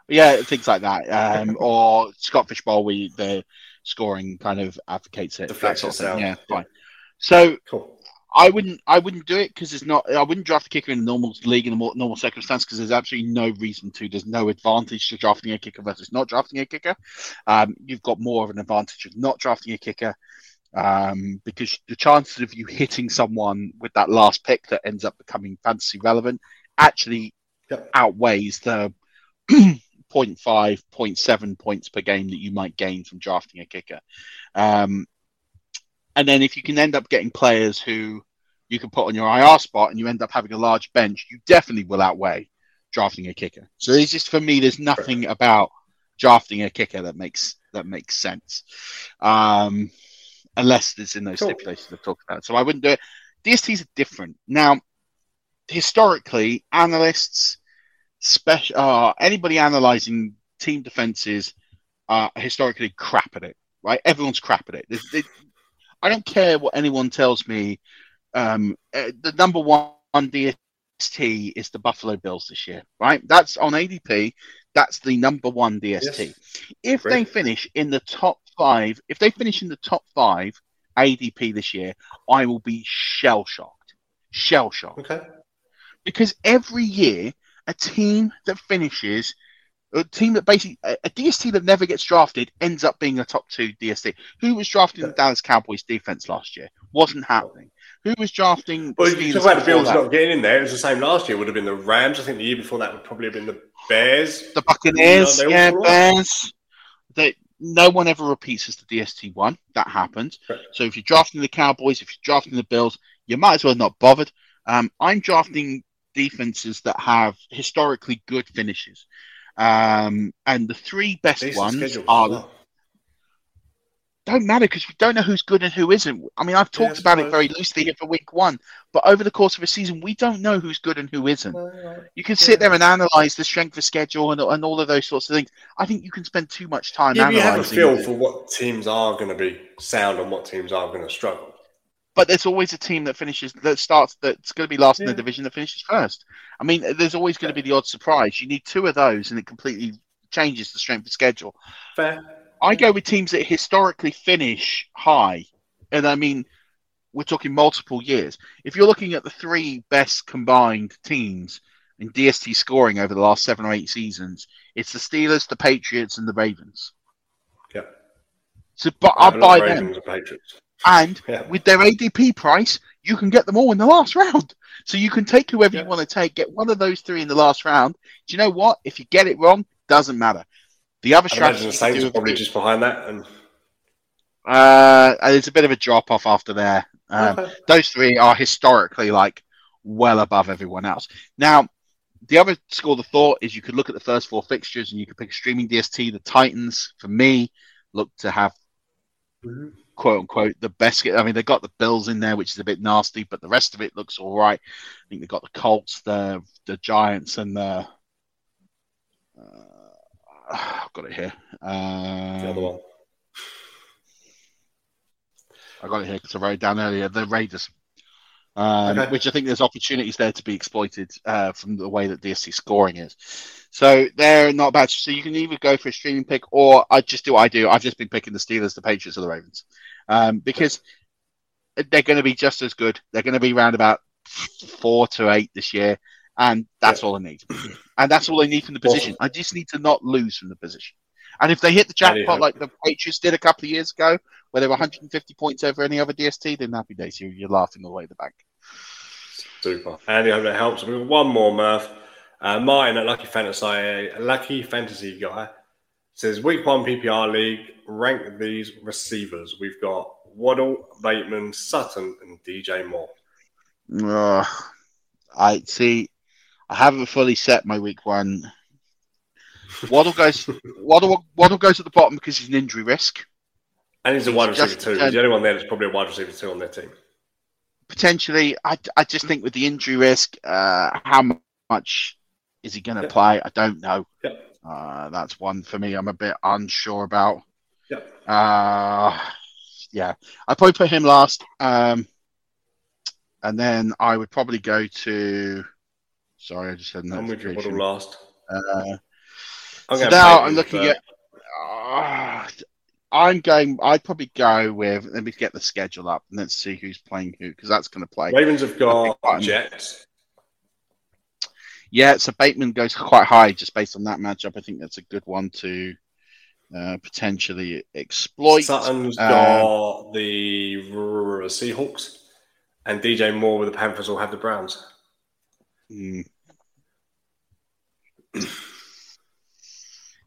Yeah, things like that. Um, [LAUGHS] or Scott Fish Bowl, where the scoring kind of advocates it. Deflects that sort of itself. Yeah, fine. So Cool. I wouldn't I wouldn't do it because it's not I wouldn't draft a kicker in a normal league in a more normal circumstance because there's absolutely no reason to. There's no advantage to drafting a kicker versus not drafting a kicker. Um, you've got more of an advantage of not drafting a kicker um, because the chances of you hitting someone with that last pick that ends up becoming fantasy relevant actually Yep. outweighs the [CLEARS THROAT] 0.5, 0.7 points per game that you might gain from drafting a kicker. Um, and then if you can end up getting players who you can put on your IR spot and you end up having a large bench, you definitely will outweigh drafting a kicker. So it's just for me, there's nothing about drafting a kicker that makes that makes sense. Um, unless it's in those Cool. stipulations I've talked about. So I wouldn't do it. DSTs are different. Now, historically, analysts, special uh, anybody analyzing team defenses are historically crap at it, right? Everyone's crap at it. There's- I don't care what anyone tells me. Um, uh, the number one DST is the Buffalo Bills this year, right? That's on ADP. That's the number one DST. Yes. If they finish in the top five, if they finish in the top five ADP this year, I will be shell shocked. Shell shocked Okay. because every year a team that finishes a team that basically a, a DST that never gets drafted ends up being a top two DST. Who was drafting in the Dallas Cowboys defense last year? Wasn't happening. Who was drafting? Well, you talk about the Bills not getting in there. It was the same last year. It would have been the Rams. I think the year before that would probably have been the Bears. The Buccaneers, No, yeah. Bears. They, no one ever repeats as the DST one. That happened. So if you're drafting the Cowboys, if you're drafting the Bills, you might as well not bothered. Um, I'm drafting defenses that have historically good finishes. Um, and the three best Decent ones are don't matter because we don't know who's good and who isn't. I mean, I've talked I about it very loosely here for week one, but over the course of a season, we don't know who's good and who isn't. You can sit there and analyze the strength of schedule and, and all of those sorts of things. I think you can spend too much time Yeah, but you have a feel it. for what teams are going to be sound and what teams are going to struggle. But there's always a team that finishes that starts that's going to be last in the division that finishes first. I mean, there's always going to be the odd surprise. You need two of those, and it completely changes the strength of schedule. Fair. I go with teams that historically finish high, and I mean, we're talking multiple years. If you're looking at the three best combined teams in DST scoring over the last seven or eight seasons, it's the Steelers, the Patriots, and the Ravens. Yeah. So, but I buy Ravens them. and Patriots. And Yeah. with their ADP price, you can get them all in the last round. So you can take whoever you want to take, get one of those three in the last round. Do you know what? If you get it wrong, doesn't matter. The other strategy the Saints do probably just behind that. And uh, it's a bit of a drop off after there. Um, Okay. Those three are historically like well above everyone else. Now, the other school of thought is you could look at the first four fixtures and you could pick a streaming DST. The Titans, for me, look to have quote unquote the best. I mean, they got the Bills in there, which is a bit nasty, but the rest of it looks all right. I think they got the Colts, the the Giants, and the. Uh, [SIGHS] I've got it here. Um, the other one. I got it here because I wrote it down earlier. The Raiders, um, Okay. which I think there's opportunities there to be exploited uh, from the way that DST scoring is. So they're not bad. So you can either go for a streaming pick, or I just do what I do. I've just been picking the Steelers, the Patriots, or the Ravens, um, because they're going to be just as good. They're going to be around about four to eight this year, and that's all I need. And that's all I need from the position. I just need to not lose from the position. And if they hit the jackpot like the Patriots did a couple of years ago, where they were 150 points over any other DST, then happy days. You- You're laughing all the way to the bank. Super. Andy, I hope that helps. We've got one more, Murph. Uh, Martin at Lucky Fantasy, a Lucky Fantasy guy says week one PPR league. Rank these receivers. We've got Waddle, Bateman, Sutton, and DJ Moore. Ugh. I see. I haven't fully set my week one. Waddle goes. [LAUGHS] Waddle, Waddle goes at the bottom because he's an injury risk. And he's a wide receiver too. He's the only one there that's probably a wide receiver two on their team. Potentially, I, I just think with the injury risk, uh, how much is he going to play? I don't know. Uh, that's one for me. I'm a bit unsure about. Yep. Uh, yeah, I'd probably put him last. Um, and then I would probably go to. Sorry, I just had I'm with you. Waddle last. Uh, I'm so now I'm looking at. Uh, I'm going. I'd probably go with. Let me get the schedule up and let's see who's playing who because that's going to play. Ravens have got. Jets. Yeah, so Bateman goes quite high just based on that matchup. I think that's a good one to uh, potentially exploit. Sutton's Um, got the Seahawks, and DJ Moore with the Panthers will have the Browns. mm. [CLEARS THROAT]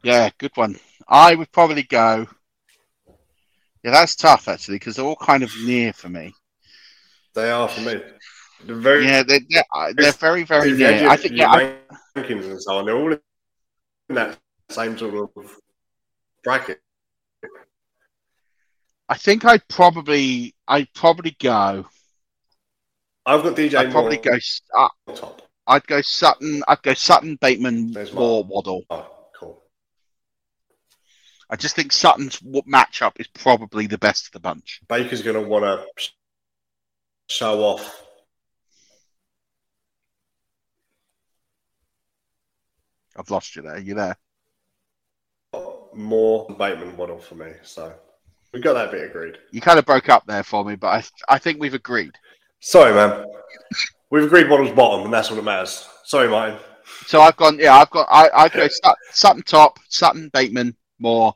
Yeah, good one. I would probably go. Yeah, that's tough actually because they're all kind of near for me. They are for me. They're very, Yeah, they're they're, they're very very near. had I think yeah. Rankings and so on. They're all in that same sort of bracket. I think I'd probably I'd probably go. I've got DJ I'd probably Moore go. Uh, top. I'd go Sutton. I'd go Sutton, Bateman, or Waddle. Oh. I just think Sutton's matchup is probably the best of the bunch. Baker's going to want to show off. I've lost you there. You there? more Bateman Waddle for me. So we've got that bit agreed. You kind of broke up there for me, but I I think we've agreed. Sorry, man. We've agreed Waddle's bottom, and that's what it matters. Sorry, Martin. So I've gone. Yeah, I've got. I I go Sut- Sutton top, Sutton, Bateman, Moore,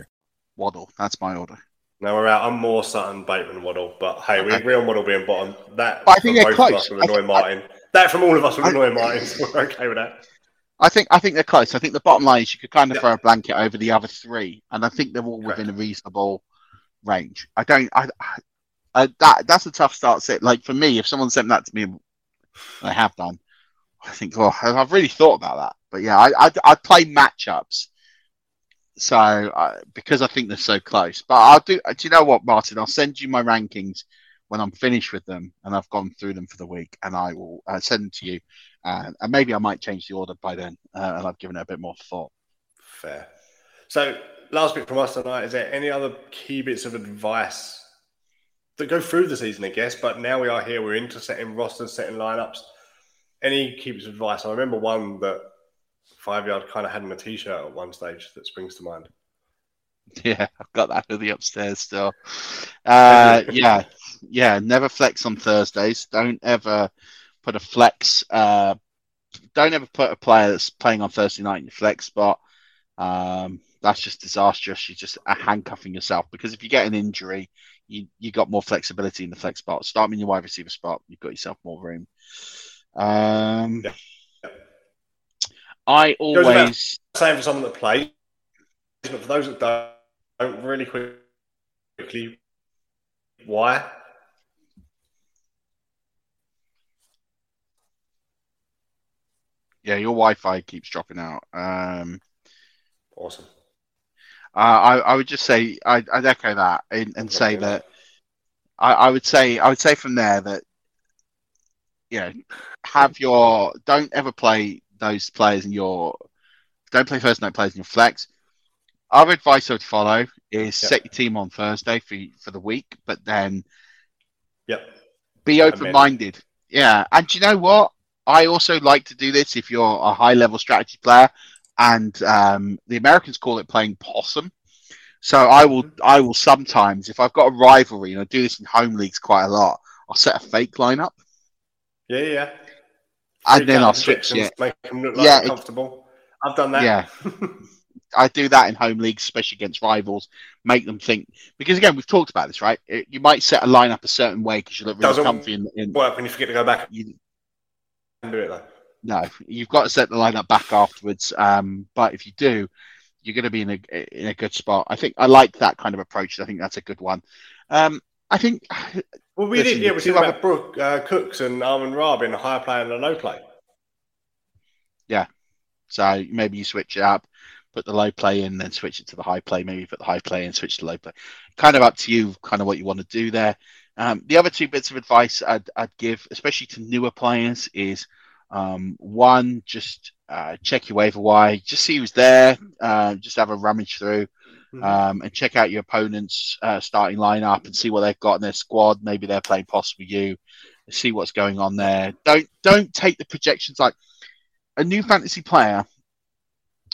Waddle. That's my order. No, we're out. I'm more Sutton, Bateman, Waddle. But hey, we agree on Waddle being bottom. That I think from they're of close. us would I annoy think- Martin. that from all of us would I- annoy Martin. [LAUGHS] So we're okay with that. I think I think they're close. I think the bottom line is you could kind of throw a blanket over the other three, and I think they're all within a reasonable range. I don't. I, I that that's a tough start set. Like for me, if someone sent that to me, I have done. I think, well, I've really thought about that. But yeah, I I I'd play matchups. So uh, because I think they're so close, but I'll do. Do you know what, Martin? I'll send you my rankings when I'm finished with them and I've gone through them for the week, and I will uh, send them to you. Uh, and maybe I might change the order by then, uh, and I've given it a bit more thought. Fair. So, last bit from us tonight. Is there any other key bits of advice that go through the season, I guess? But now we are here. We're into setting rosters, setting lineups. Any key bits of advice? I remember one that Five Yard kind of had in a t-shirt at one stage that springs to mind. [LAUGHS] Yeah, I've got that hoodie upstairs still. Uh, [LAUGHS] yeah, yeah. Never flex on Thursdays. Don't ever put a flex. Uh, don't ever put a player that's playing on Thursday night in your flex spot. Um, that's just disastrous. You're just handcuffing yourself because if you get an injury, you you got more flexibility in the flex spot. Start in your wide receiver spot. You've got yourself more room. Um, I always. saying for someone that plays, but for those that don't, don't really quickly, why? Yeah, your Wi-Fi keeps dropping out. Um, awesome. Uh, I I would just say I'd, I'd echo that and, and say that I, I would say I would say from there that you know have your don't ever play those players in your don't play first night players in your flex. Our advice I would follow is set your team on Thursday for for the week, but then Yep. be open minded. Yeah, and you know what? I also like to do this if you're a high level strategy player, and um, the Americans call it playing possum. So I will, I will sometimes, if I've got a rivalry, and I do this in home leagues quite a lot, I'll set a fake lineup, Yeah, yeah, yeah. And then I'll switch it. Make them look like Yeah, they're it- comfortable. I've done that. Yeah. [LAUGHS] I do that in home leagues, especially against rivals. Make them think because again, we've talked about this, right? It- you might set a lineup a certain way because you look really Doesn't comfy in, in work when you forget to go back you, and do it though. No, you've got to set the lineup back afterwards. Um, but if you do, you're going to be in a in a good spot. I think I like that kind of approach. I think that's a good one. Um, I think. Well, we did. Yeah, we two said other- about Brooke uh, Cooks and Amon-Ra being a high play and a low play. Yeah. So maybe you switch it up, put the low play in, then switch it to the high play. Maybe put the high play in, switch to low play. Kind of up to you, kind of what you want to do there. Um, the other two bits of advice I'd, I'd give, especially to newer players, is um, one, just uh, check your waiver wire, just see who's there, uh, just have a rummage through. Um, and check out your opponent's uh, starting lineup and see what they've got in their squad. Maybe they're playing possibly you. See what's going on there. Don't don't take the projections like a new fantasy player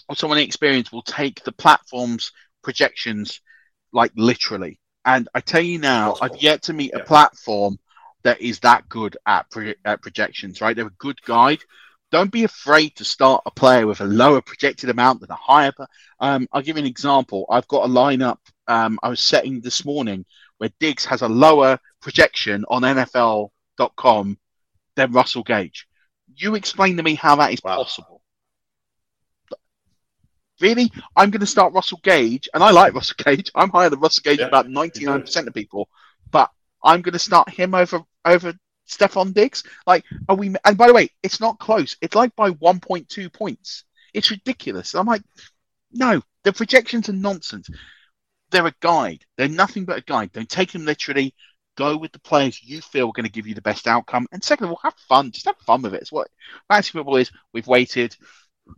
or someone inexperienced will take the platform's projections like literally. And I tell you now, I've yet to meet a platform that is that good at, pro- at projections. Right, they're a good guide. Don't be afraid to start a player with a lower projected amount than a higher. Um, I'll give you an example. I've got a lineup um, I was setting this morning where Diggs has a lower projection on NFL.com than Russell Gage. You explain to me how that is possible. Really? I'm going to start Russell Gage, and I like Russell Gage. I'm higher than Russell Gage than about 99% of people, but I'm going to start him over over Stefon Diggs. Like, are we? And by the way, it's not close. It's like by 1.2 points. It's ridiculous. I'm like, no, the projections are nonsense. They're a guide. They're nothing but a guide. Don't take them literally. Go with the players you feel are going to give you the best outcome. And second of all, have fun. Just have fun with it. It's what fantasy football is. We've waited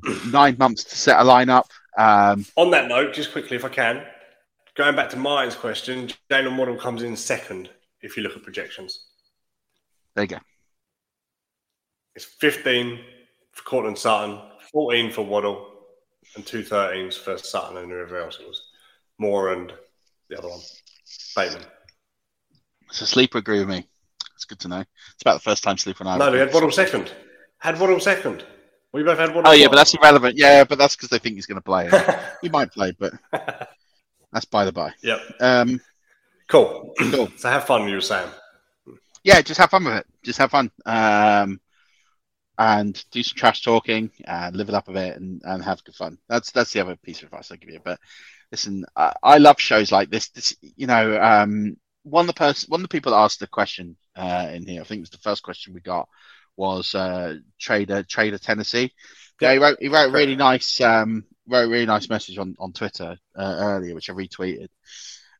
[CLEARS THROAT] nine months to set a lineup. Um, On that note, just quickly, if I can, going back to Martin's question, Jaylen Waddle comes in second if you look at projections. There you go. It's 15 for Courtland Sutton, 14 for Waddle, and two 13s for Sutton and whoever else it was. Moore and the other one, Bateman. So Sleeper agree with me. It's good to know. It's about the first time Sleeper and I. No, we had Waddle second. Had Waddle second. We both had Waddle. Oh yeah, but that's irrelevant. Yeah, but that's because they think he's going to play. [LAUGHS] he might play, but [LAUGHS] that's by the by. Yep. Um, cool. Cool. [CLEARS THROAT] so have fun, you saying. Yeah, just have fun with it. Just have fun. Um, and do some trash talking and live it up a bit and, and have good fun. That's that's the other piece of advice I give you. But listen, I, I love shows like this. This, you know, um, one of the person, one of the people that asked the question uh, in here, I think it was the first question we got, was uh, Trader Trader Tennessee. Yeah, he wrote he wrote a really nice um, wrote a really nice message on on Twitter uh, earlier, which I retweeted,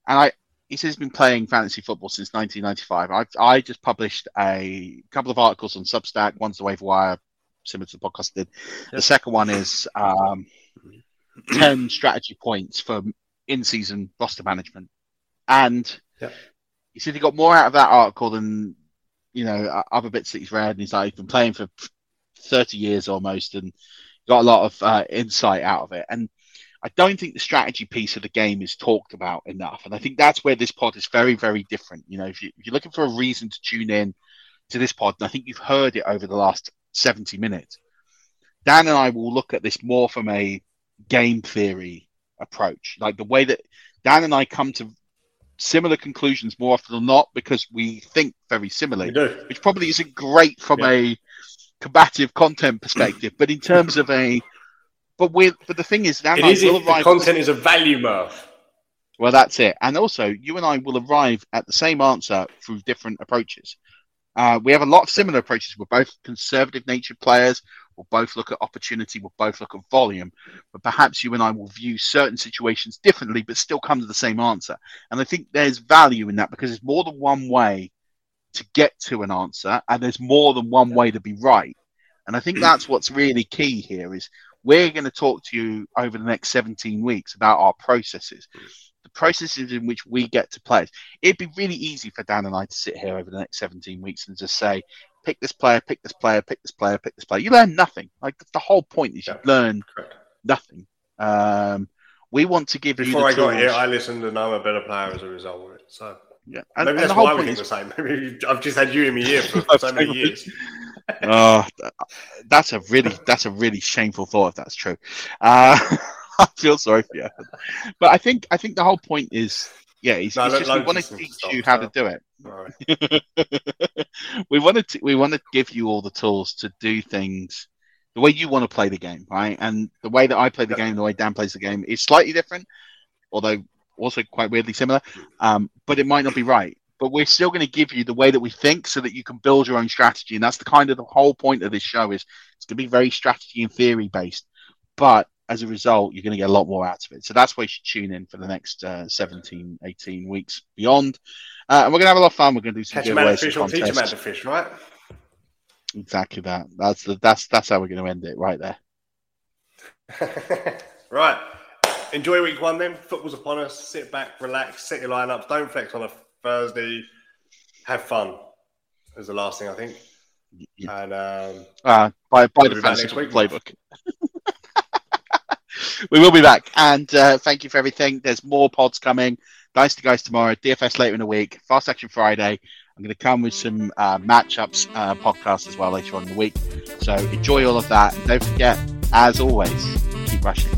and I. He says he's been playing fantasy football since 1995. I I just published a couple of articles on Substack. One's the Waiver Wire, similar to the podcast I did. The second one is um, [CLEARS THROAT] 10 strategy points for in-season roster management. And Yep. he said he got more out of that article than you know other bits that he's read. And he's like, he's been playing for 30 years almost, and got a lot of uh, insight out of it. And I don't think the strategy piece of the game is talked about enough. And I think that's where this pod is very, very different. You know, if, you, if you're looking for a reason to tune in to this pod, and I think you've heard it over the last 70 minutes, Dan and I will look at this more from a game theory approach, like the way that Dan and I come to similar conclusions more often than not because we think very similarly, which probably isn't great from a combative content perspective, but in terms of a but we but the thing is, It is will arrive- content is a value, Murph. well, that's it. And also, you and I will arrive at the same answer through different approaches. Uh, we have a lot of similar approaches. We're both conservative natured players. We'll both look at opportunity. We'll both look at volume. But perhaps you and I will view certain situations differently, but still come to the same answer. And I think there's value in that because there's more than one way to get to an answer, and there's more than one way to be right. And I think that's what's really key here is we're going to talk to you over the next 17 weeks about our processes, the processes in which we get to play. It'd be really easy for Dan and I to sit here over the next 17 weeks and just say, pick this player, pick this player, pick this player, pick this player. You learn nothing. Like the whole point is you learn nothing. Um, we want to give Before you I the got tools. here, I listened and I'm a better player as a result of it. So Yeah, maybe and- and that's the whole why we think the is- same. [LAUGHS] Maybe I've just had you in my ear for [LAUGHS] so many years. Oh, that's a really that's a really shameful thought if that's true. Uh, [LAUGHS] I feel sorry for you, but I think I think the whole point is yeah, it's, No, look, just we want to stuff, teach you how to do it. [LAUGHS] we want to we want to give you all the tools to do things the way you want to play the game, right? And the way that I play the game, the way Dan plays the game is slightly different, although also quite weirdly similar. Um, but it might not be right. But we're still going to give you the way that we think, so that you can build your own strategy. And that's the kind of the whole point of this show is it's going to be very strategy and theory based. But as a result, you're going to get a lot more out of it. So that's why you should tune in for the next uh, 17, 18 weeks beyond. Uh, and we're going to have a lot of fun. We're going to do some Catch a man to giveaways, fish some or teach a man to fish, right? Exactly that. That's the that's that's how we're going to end it right there. [LAUGHS] Right. Enjoy week one then. Football's upon us. Sit back, relax, set your lineups. Don't flex on a Thursday. Have fun. Is the last thing I think. And um, Uh, by by We'll the fantasy next week. playbook. [LAUGHS] we will be back, and uh, thank you for everything. There's more pods coming. Nice to guys tomorrow. DFS later in the week. Fast Action Friday. I'm going to come with some uh, matchups uh, podcast as well later on in the week. So enjoy all of that. And don't forget, as always, keep rushing.